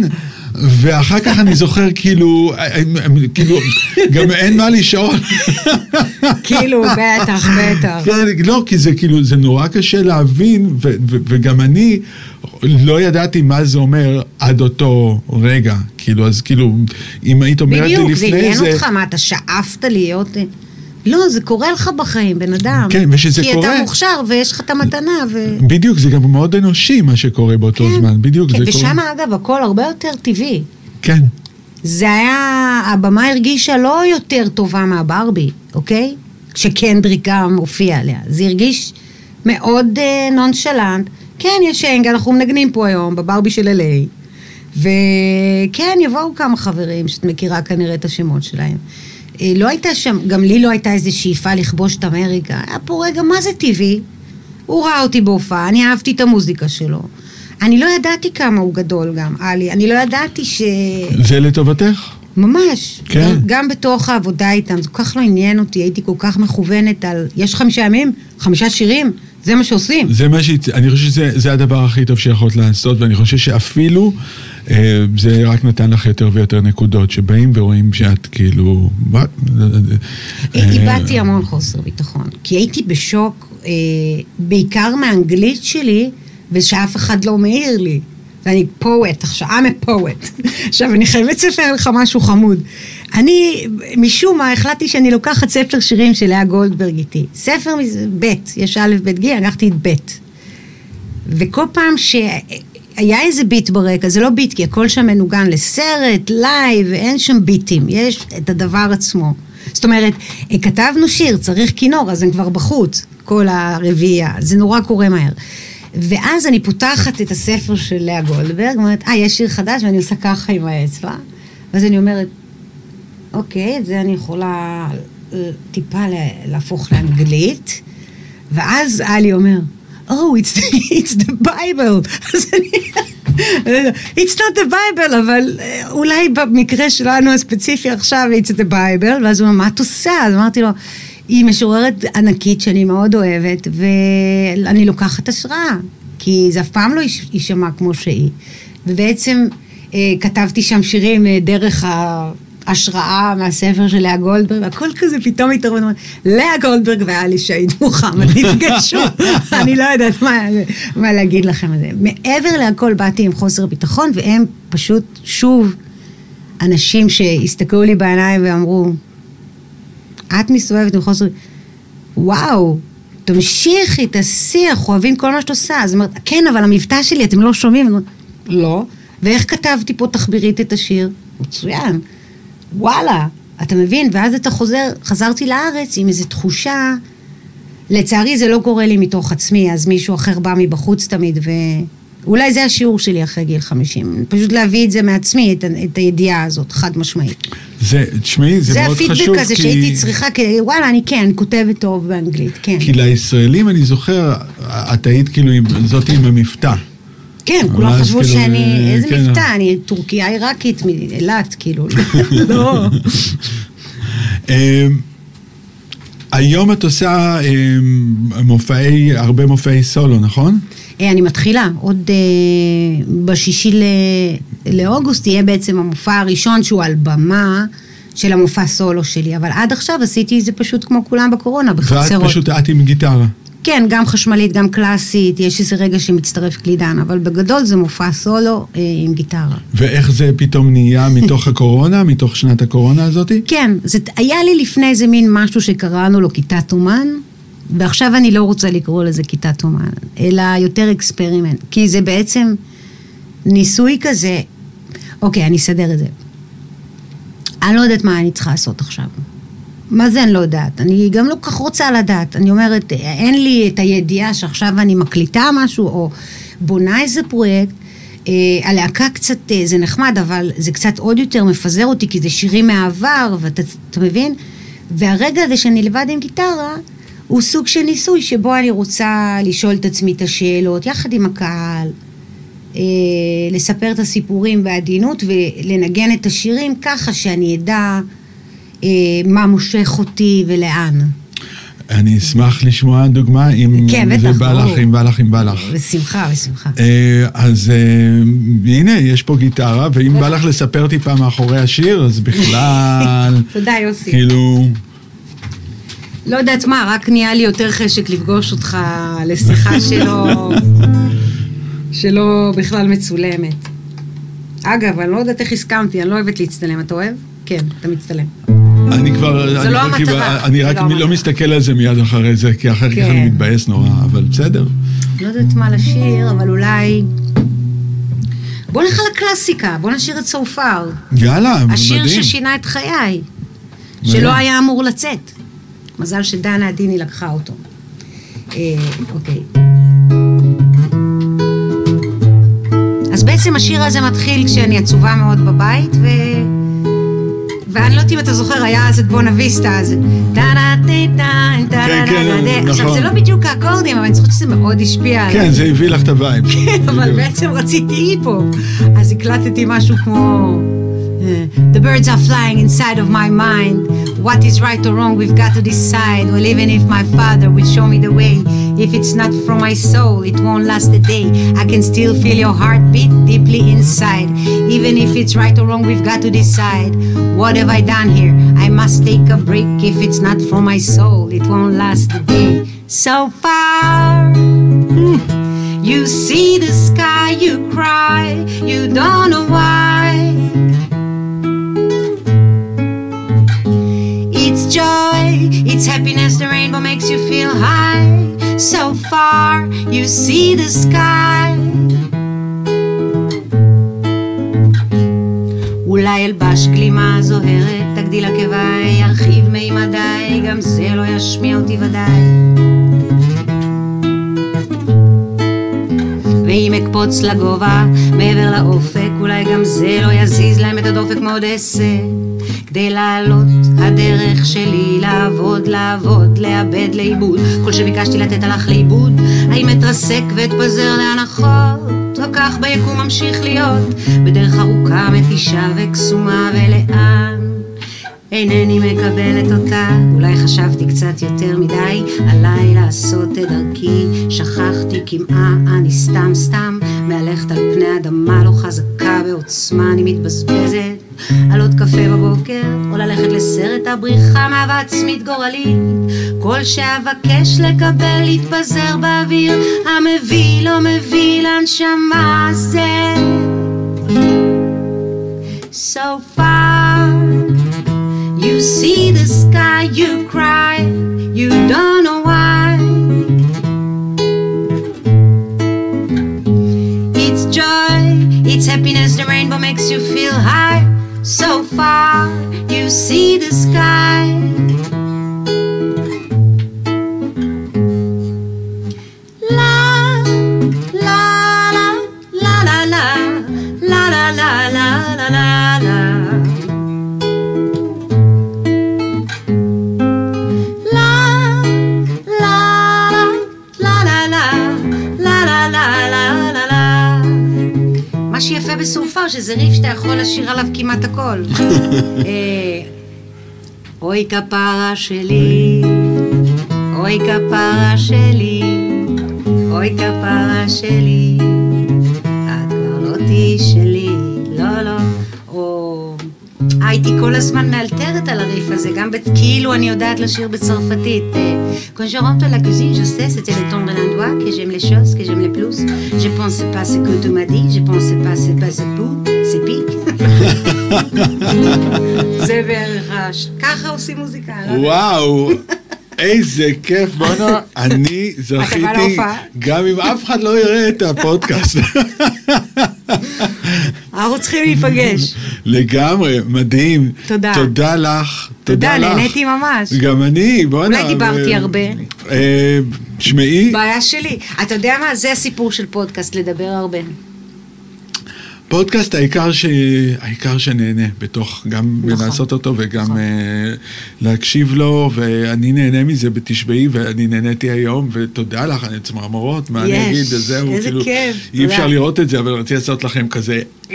ואחר כך אני זוכר כאילו, כאילו, גם אין מה לשאול. כאילו, בטח, בטח. כן, לא, כי זה כאילו, זה נורא קשה להבין, וגם אני לא ידעתי מה זה אומר עד אותו רגע. כאילו, אז כאילו, אם היית אומרת לי בדיוק, זה לפני עניין זה... אותך, מה, אתה שאפת להיות... לא, זה קורה לך בחיים, בן אדם. כן, ושזה כי קורה- אתה מוכשר ויש לך את המתנה, ו... בדיוק, זה גם מאוד אנושי מה שקורה באותו כן, זמן, בדיוק, כן, זה קורה. ושם, אגב, הכל הרבה יותר טבעי. כן, זה היה, הבמה הרגישה לא יותר טובה מהברבי, אוקיי? כשקנדריק גם הופיע עליה. זה הרגיש מאוד אה, נונשלנט. כן, יש אנג, אנחנו מנגנים פה היום, בברבי של LA. וכן, יבואו כמה חברים שאת מכירה כנראה את השמות שלהם. אה, לא הייתה שם, גם לי לא הייתה איזו שאיפה לכבוש את אמריקה. היה פה רגע, מה זה טבעי? הוא ראה אותי בהופעה, אני אהבתי את המוזיקה שלו. אני לא ידעתי כמה הוא גדול גם, עלי. אני לא ידעתי ש... זה לטובתך? ממש. כן. גם, גם בתוך העבודה איתם, זה כל כך לא עניין אותי, הייתי כל כך מכוונת על... יש חמישה ימים, חמישה שירים, זה מה שעושים. זה מה שהצ... אני חושב שזה זה הדבר הכי טוב שיכולת לעשות, ואני חושב שאפילו זה רק נתן לך יותר ויותר נקודות, שבאים ורואים שאת כאילו... מה? אה, איבדתי המון חוסר ביטחון, כי הייתי בשוק, אה, בעיקר מהאנגלית שלי, ושאף אחד לא מעיר לי. ואני poet, עכשיו, I'm a poet. עכשיו, אני חייבת לספר לך משהו חמוד. אני, משום מה, החלטתי שאני לוקחת ספר שירים של לאה גולדברג איתי. ספר ב', יש א', ב', ג', לקחתי את ב'. וכל פעם שהיה איזה ביט ברקע, זה לא ביט, כי הכל שם מנוגן לסרט, live, אין שם ביטים, יש את הדבר עצמו. זאת אומרת, כתבנו שיר, צריך כינור, אז הם כבר בחוץ, כל הרביעייה, זה נורא קורה מהר. ואז אני פותחת את הספר של לאה גולדברג, אומרת, אה, יש שיר חדש, ואני עושה ככה עם האצבע. ואז אני אומרת, אוקיי, את זה אני יכולה טיפה להפוך לאנגלית. ואז עלי אומר, Oh, it's, it's the Bible. It's not the Bible, אבל אולי במקרה שלנו הספציפי עכשיו, it's the Bible, ואז הוא אומר, מה את עושה? אז אמרתי לו, היא משוררת ענקית שאני מאוד אוהבת, ואני לוקחת השראה, כי זה אף פעם לא יישמע כמו שהיא. ובעצם אה, כתבתי שם שירים אה, דרך ההשראה מהספר של לאה גולדברג, הכל כזה פתאום התערבנו, לאה גולדברג ואלי שהיד מוחמד נפגשו, אני לא יודעת מה, מה להגיד לכם על זה. מעבר להכל באתי עם חוסר ביטחון, והם פשוט שוב אנשים שהסתכלו לי בעיניים ואמרו, את מסתובבת עם חוסר... וואו, תמשיכי, תעשי, אנחנו אוהבים כל מה שאת עושה. אז אומרת, כן, אבל המבטא שלי, אתם לא שומעים? לא. ואיך כתבתי פה תחבירית את השיר? מצוין. וואלה, אתה מבין? ואז אתה חוזר, חזרתי לארץ עם איזו תחושה, לצערי זה לא קורה לי מתוך עצמי, אז מישהו אחר בא מבחוץ תמיד, ואולי זה השיעור שלי אחרי גיל 50. פשוט להביא את זה מעצמי, את, את הידיעה הזאת, חד משמעית. זה, תשמעי, זה, זה מאוד חשוב, הפידבק הזה כי... שהייתי צריכה, כי וואלה, אני כן, אני כותבת טוב באנגלית, כן. כי לישראלים, אני זוכר, את היית כאילו, זאת עם המבטא. כן, כולם חשבו כאילו, שאני, אה, איזה כן. מבטא, אני טורקיה עיראקית מאילת, כאילו, לא. אמ, היום את עושה אמ, מופעי, הרבה מופעי סולו, נכון? אה, אני מתחילה, עוד אה, בשישי לאוגוסט יהיה בעצם המופע הראשון שהוא על במה של המופע סולו שלי, אבל עד עכשיו עשיתי את זה פשוט כמו כולם בקורונה, ואת בחצרות. פשוט, את עם גיטרה. כן, גם חשמלית, גם קלאסית, יש איזה רגע שמצטרף קלידן, אבל בגדול זה מופע סולו אה, עם גיטרה. ואיך זה פתאום נהיה מתוך הקורונה, מתוך שנת הקורונה הזאתי? כן, זה היה לי לפני איזה מין משהו שקראנו לו כיתת אומן, ועכשיו אני לא רוצה לקרוא לזה כיתת אומן, אלא יותר experiment, כי זה בעצם ניסוי כזה, אוקיי, אני אסדר את זה. אני לא יודעת מה אני צריכה לעשות עכשיו. מה זה אני לא יודעת? אני גם לא כל כך רוצה לדעת. אני אומרת, אין לי את הידיעה שעכשיו אני מקליטה משהו, או בונה איזה פרויקט. אה, הלהקה קצת, אה, זה נחמד, אבל זה קצת עוד יותר מפזר אותי, כי זה שירים מהעבר, ואתה אתה מבין? והרגע הזה שאני לבד עם גיטרה, הוא סוג של ניסוי שבו אני רוצה לשאול את עצמי את השאלות, יחד עם הקהל, אה, לספר את הסיפורים בעדינות ולנגן את השירים ככה שאני אדע מה מושך אותי ולאן. אני אשמח לשמוע דוגמה, אם כן, זה בטח, בא לך. אם בא לך, אם בא לך. בשמחה, בשמחה. אה, אז אה, הנה, יש פה גיטרה, ואם בא לך לספר טיפה מאחורי השיר, אז בכלל, תודה, יוסי. כאילו, לא יודעת מה, רק נהיה לי יותר חשק לפגוש אותך לשיחה שלא, שלא בכלל מצולמת. אגב, אני לא יודעת איך הסכמתי, אני לא אוהבת להצטלם. אתה אוהב? כן, אתה מצטלם. אני כבר, אני לא כבר המטרה, אני זה רק לא לא. מסתכל על זה מיד אחרי זה, כי אחר כך כן. אני מתבאס נורא, אבל בסדר. לא יודעת מה לשיר, אבל אולי... בוא נלך לקלאסיקה, בוא נשאיר את סופר. יאללה, מדהים. השיר ששינה את חיי, שלא היה אמור לצאת. מזל שדנה עדיני לקחה אותו. אה, אוקיי. אז בעצם השיר הזה מתחיל כשאני עצובה מאוד בבית, ו... ואני לא יודעת אם אתה זוכר, היה אז את בונה ויסטה, אז... כן, כן, עכשיו, נכון. זה לא בדיוק האקורדים, אבל אני זוכרת שזה מאוד השפיע עליי. כן, זה הביא לך את הווייב. אבל בעצם רציתי היפו. אז הקלטתי משהו כמו... אה, The birds are flying inside of my mind. What is right or wrong, we've got to decide. Well, even if my father will show me the way, if it's not from my soul, it won't last a day. I can still feel your heartbeat deeply inside. Even if it's right or wrong, we've got to decide. What have I done here? I must take a break. If it's not from my soul, it won't last a day. So far. Hmm, you see the sky, you cry, you don't know why. It's joy, it's happiness, the rainbow makes you feel high. So far, you see the sky. אולי אלבש גלימה זוהרת, תגדיל עקביי, ירחיב מימדיי, גם זה לא ישמיע אותי ודאי. ואם אקפוץ לגובה, מעבר לאופק, אולי גם זה לא יזיז להם את הדופק מאוד אעשה. כדי לעלות, הדרך שלי לעבוד, לעבוד, לאבד, לאיבוד. כל שביקשתי לתת הלך לאיבוד, האם אתרסק ואתפזר לאנחות, או כך ביקום ממשיך להיות, בדרך ארוכה, מתישה וקסומה, ולאן? אינני מקבלת אותה, אולי חשבתי קצת יותר מדי, עליי לעשות את דרכי, שכחתי כמעה, אני סתם סתם, מהלכת על פני אדמה לא חזקה בעוצמה, אני מתבזבזת, על עוד קפה בבוקר, או ללכת לסרט הבריחה מאהבה עצמית גורלית, כל שאבקש לקבל יתפזר באוויר, המביא לא מביא לנשמה זה. So far You see the sky, you cry, you don't know why. It's joy, it's happiness, the rainbow makes you feel high. So far, you see the sky. שזה ריף שאתה יכול לשיר עליו כמעט הכל. אה, אוי כפרה שלי, אוי כפרה שלי, אוי כפרה שלי, את כבר לא תהיי שלי, הייתי כל הזמן מאלתרת על הריף הזה, גם בת- כאילו אני יודעת לשיר בצרפתית. אה, Quand je rentre à la cuisine, je sais, c'était le ton de l'endroit, que j'aime les choses, que j'aime les plus. Je pensais pas ce que tu m'as dit, je pensais pas c'est pas c'est pou, c'est pique. זה בערך, הש- ככה עושים מוזיקה, לא? וואו, איזה כיף, בואנה, אני זכיתי? גם אם אף אחד לא יראה את הפודקאסט. אנחנו צריכים להיפגש. לגמרי, מדהים. תודה. תודה לך. תודה, לך. נהניתי ממש. גם אני, בואנה. אולי דיברתי הרבה. אה, תשמעי, בעיה שלי. אתה יודע מה? זה הסיפור של פודקאסט, לדבר הרבה. פודקאסט העיקר, ש... העיקר שנהנה בתוך, גם נכון. לעשות אותו וגם נכון. אה, להקשיב לו, ואני נהנה מזה בתשבעי, ואני נהניתי היום, ותודה לך, אני צמרמורות, מה אני יש, אגיד, זהו, איזה כאילו, כיף, אי תודה. אפשר לראות את זה, אבל רציתי לעשות לכם כזה.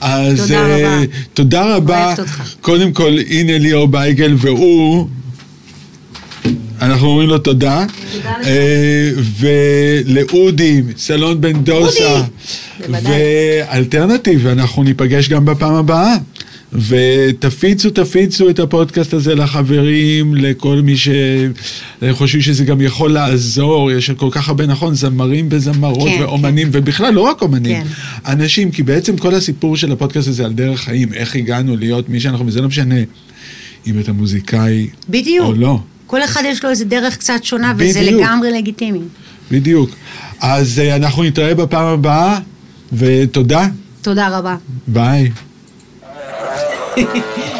אז תודה אה, רבה. תודה רבה. אוהבת אותך. קודם כל, הנה ליאור בייגל, והוא... אנחנו אומרים לו תודה. אה, ולאודי, סלון בן דוסה. ואלטרנטיב, אנחנו ניפגש גם בפעם הבאה. ותפיצו, תפיצו את הפודקאסט הזה לחברים, לכל מי שחושבים שזה גם יכול לעזור, יש כל כך הרבה, נכון, זמרים וזמרות כן, ואומנים, ובכלל לא רק אומנים, כן. אנשים, כי בעצם כל הסיפור של הפודקאסט הזה על דרך חיים, איך הגענו להיות מי שאנחנו, וזה לא משנה אם אתה מוזיקאי בדיוק. או לא. כל אחד יש לו איזה דרך קצת שונה, וזה בדיוק. לגמרי לגיטימי. בדיוק. אז אה, אנחנו נתראה בפעם הבאה, ותודה. תודה רבה. ביי.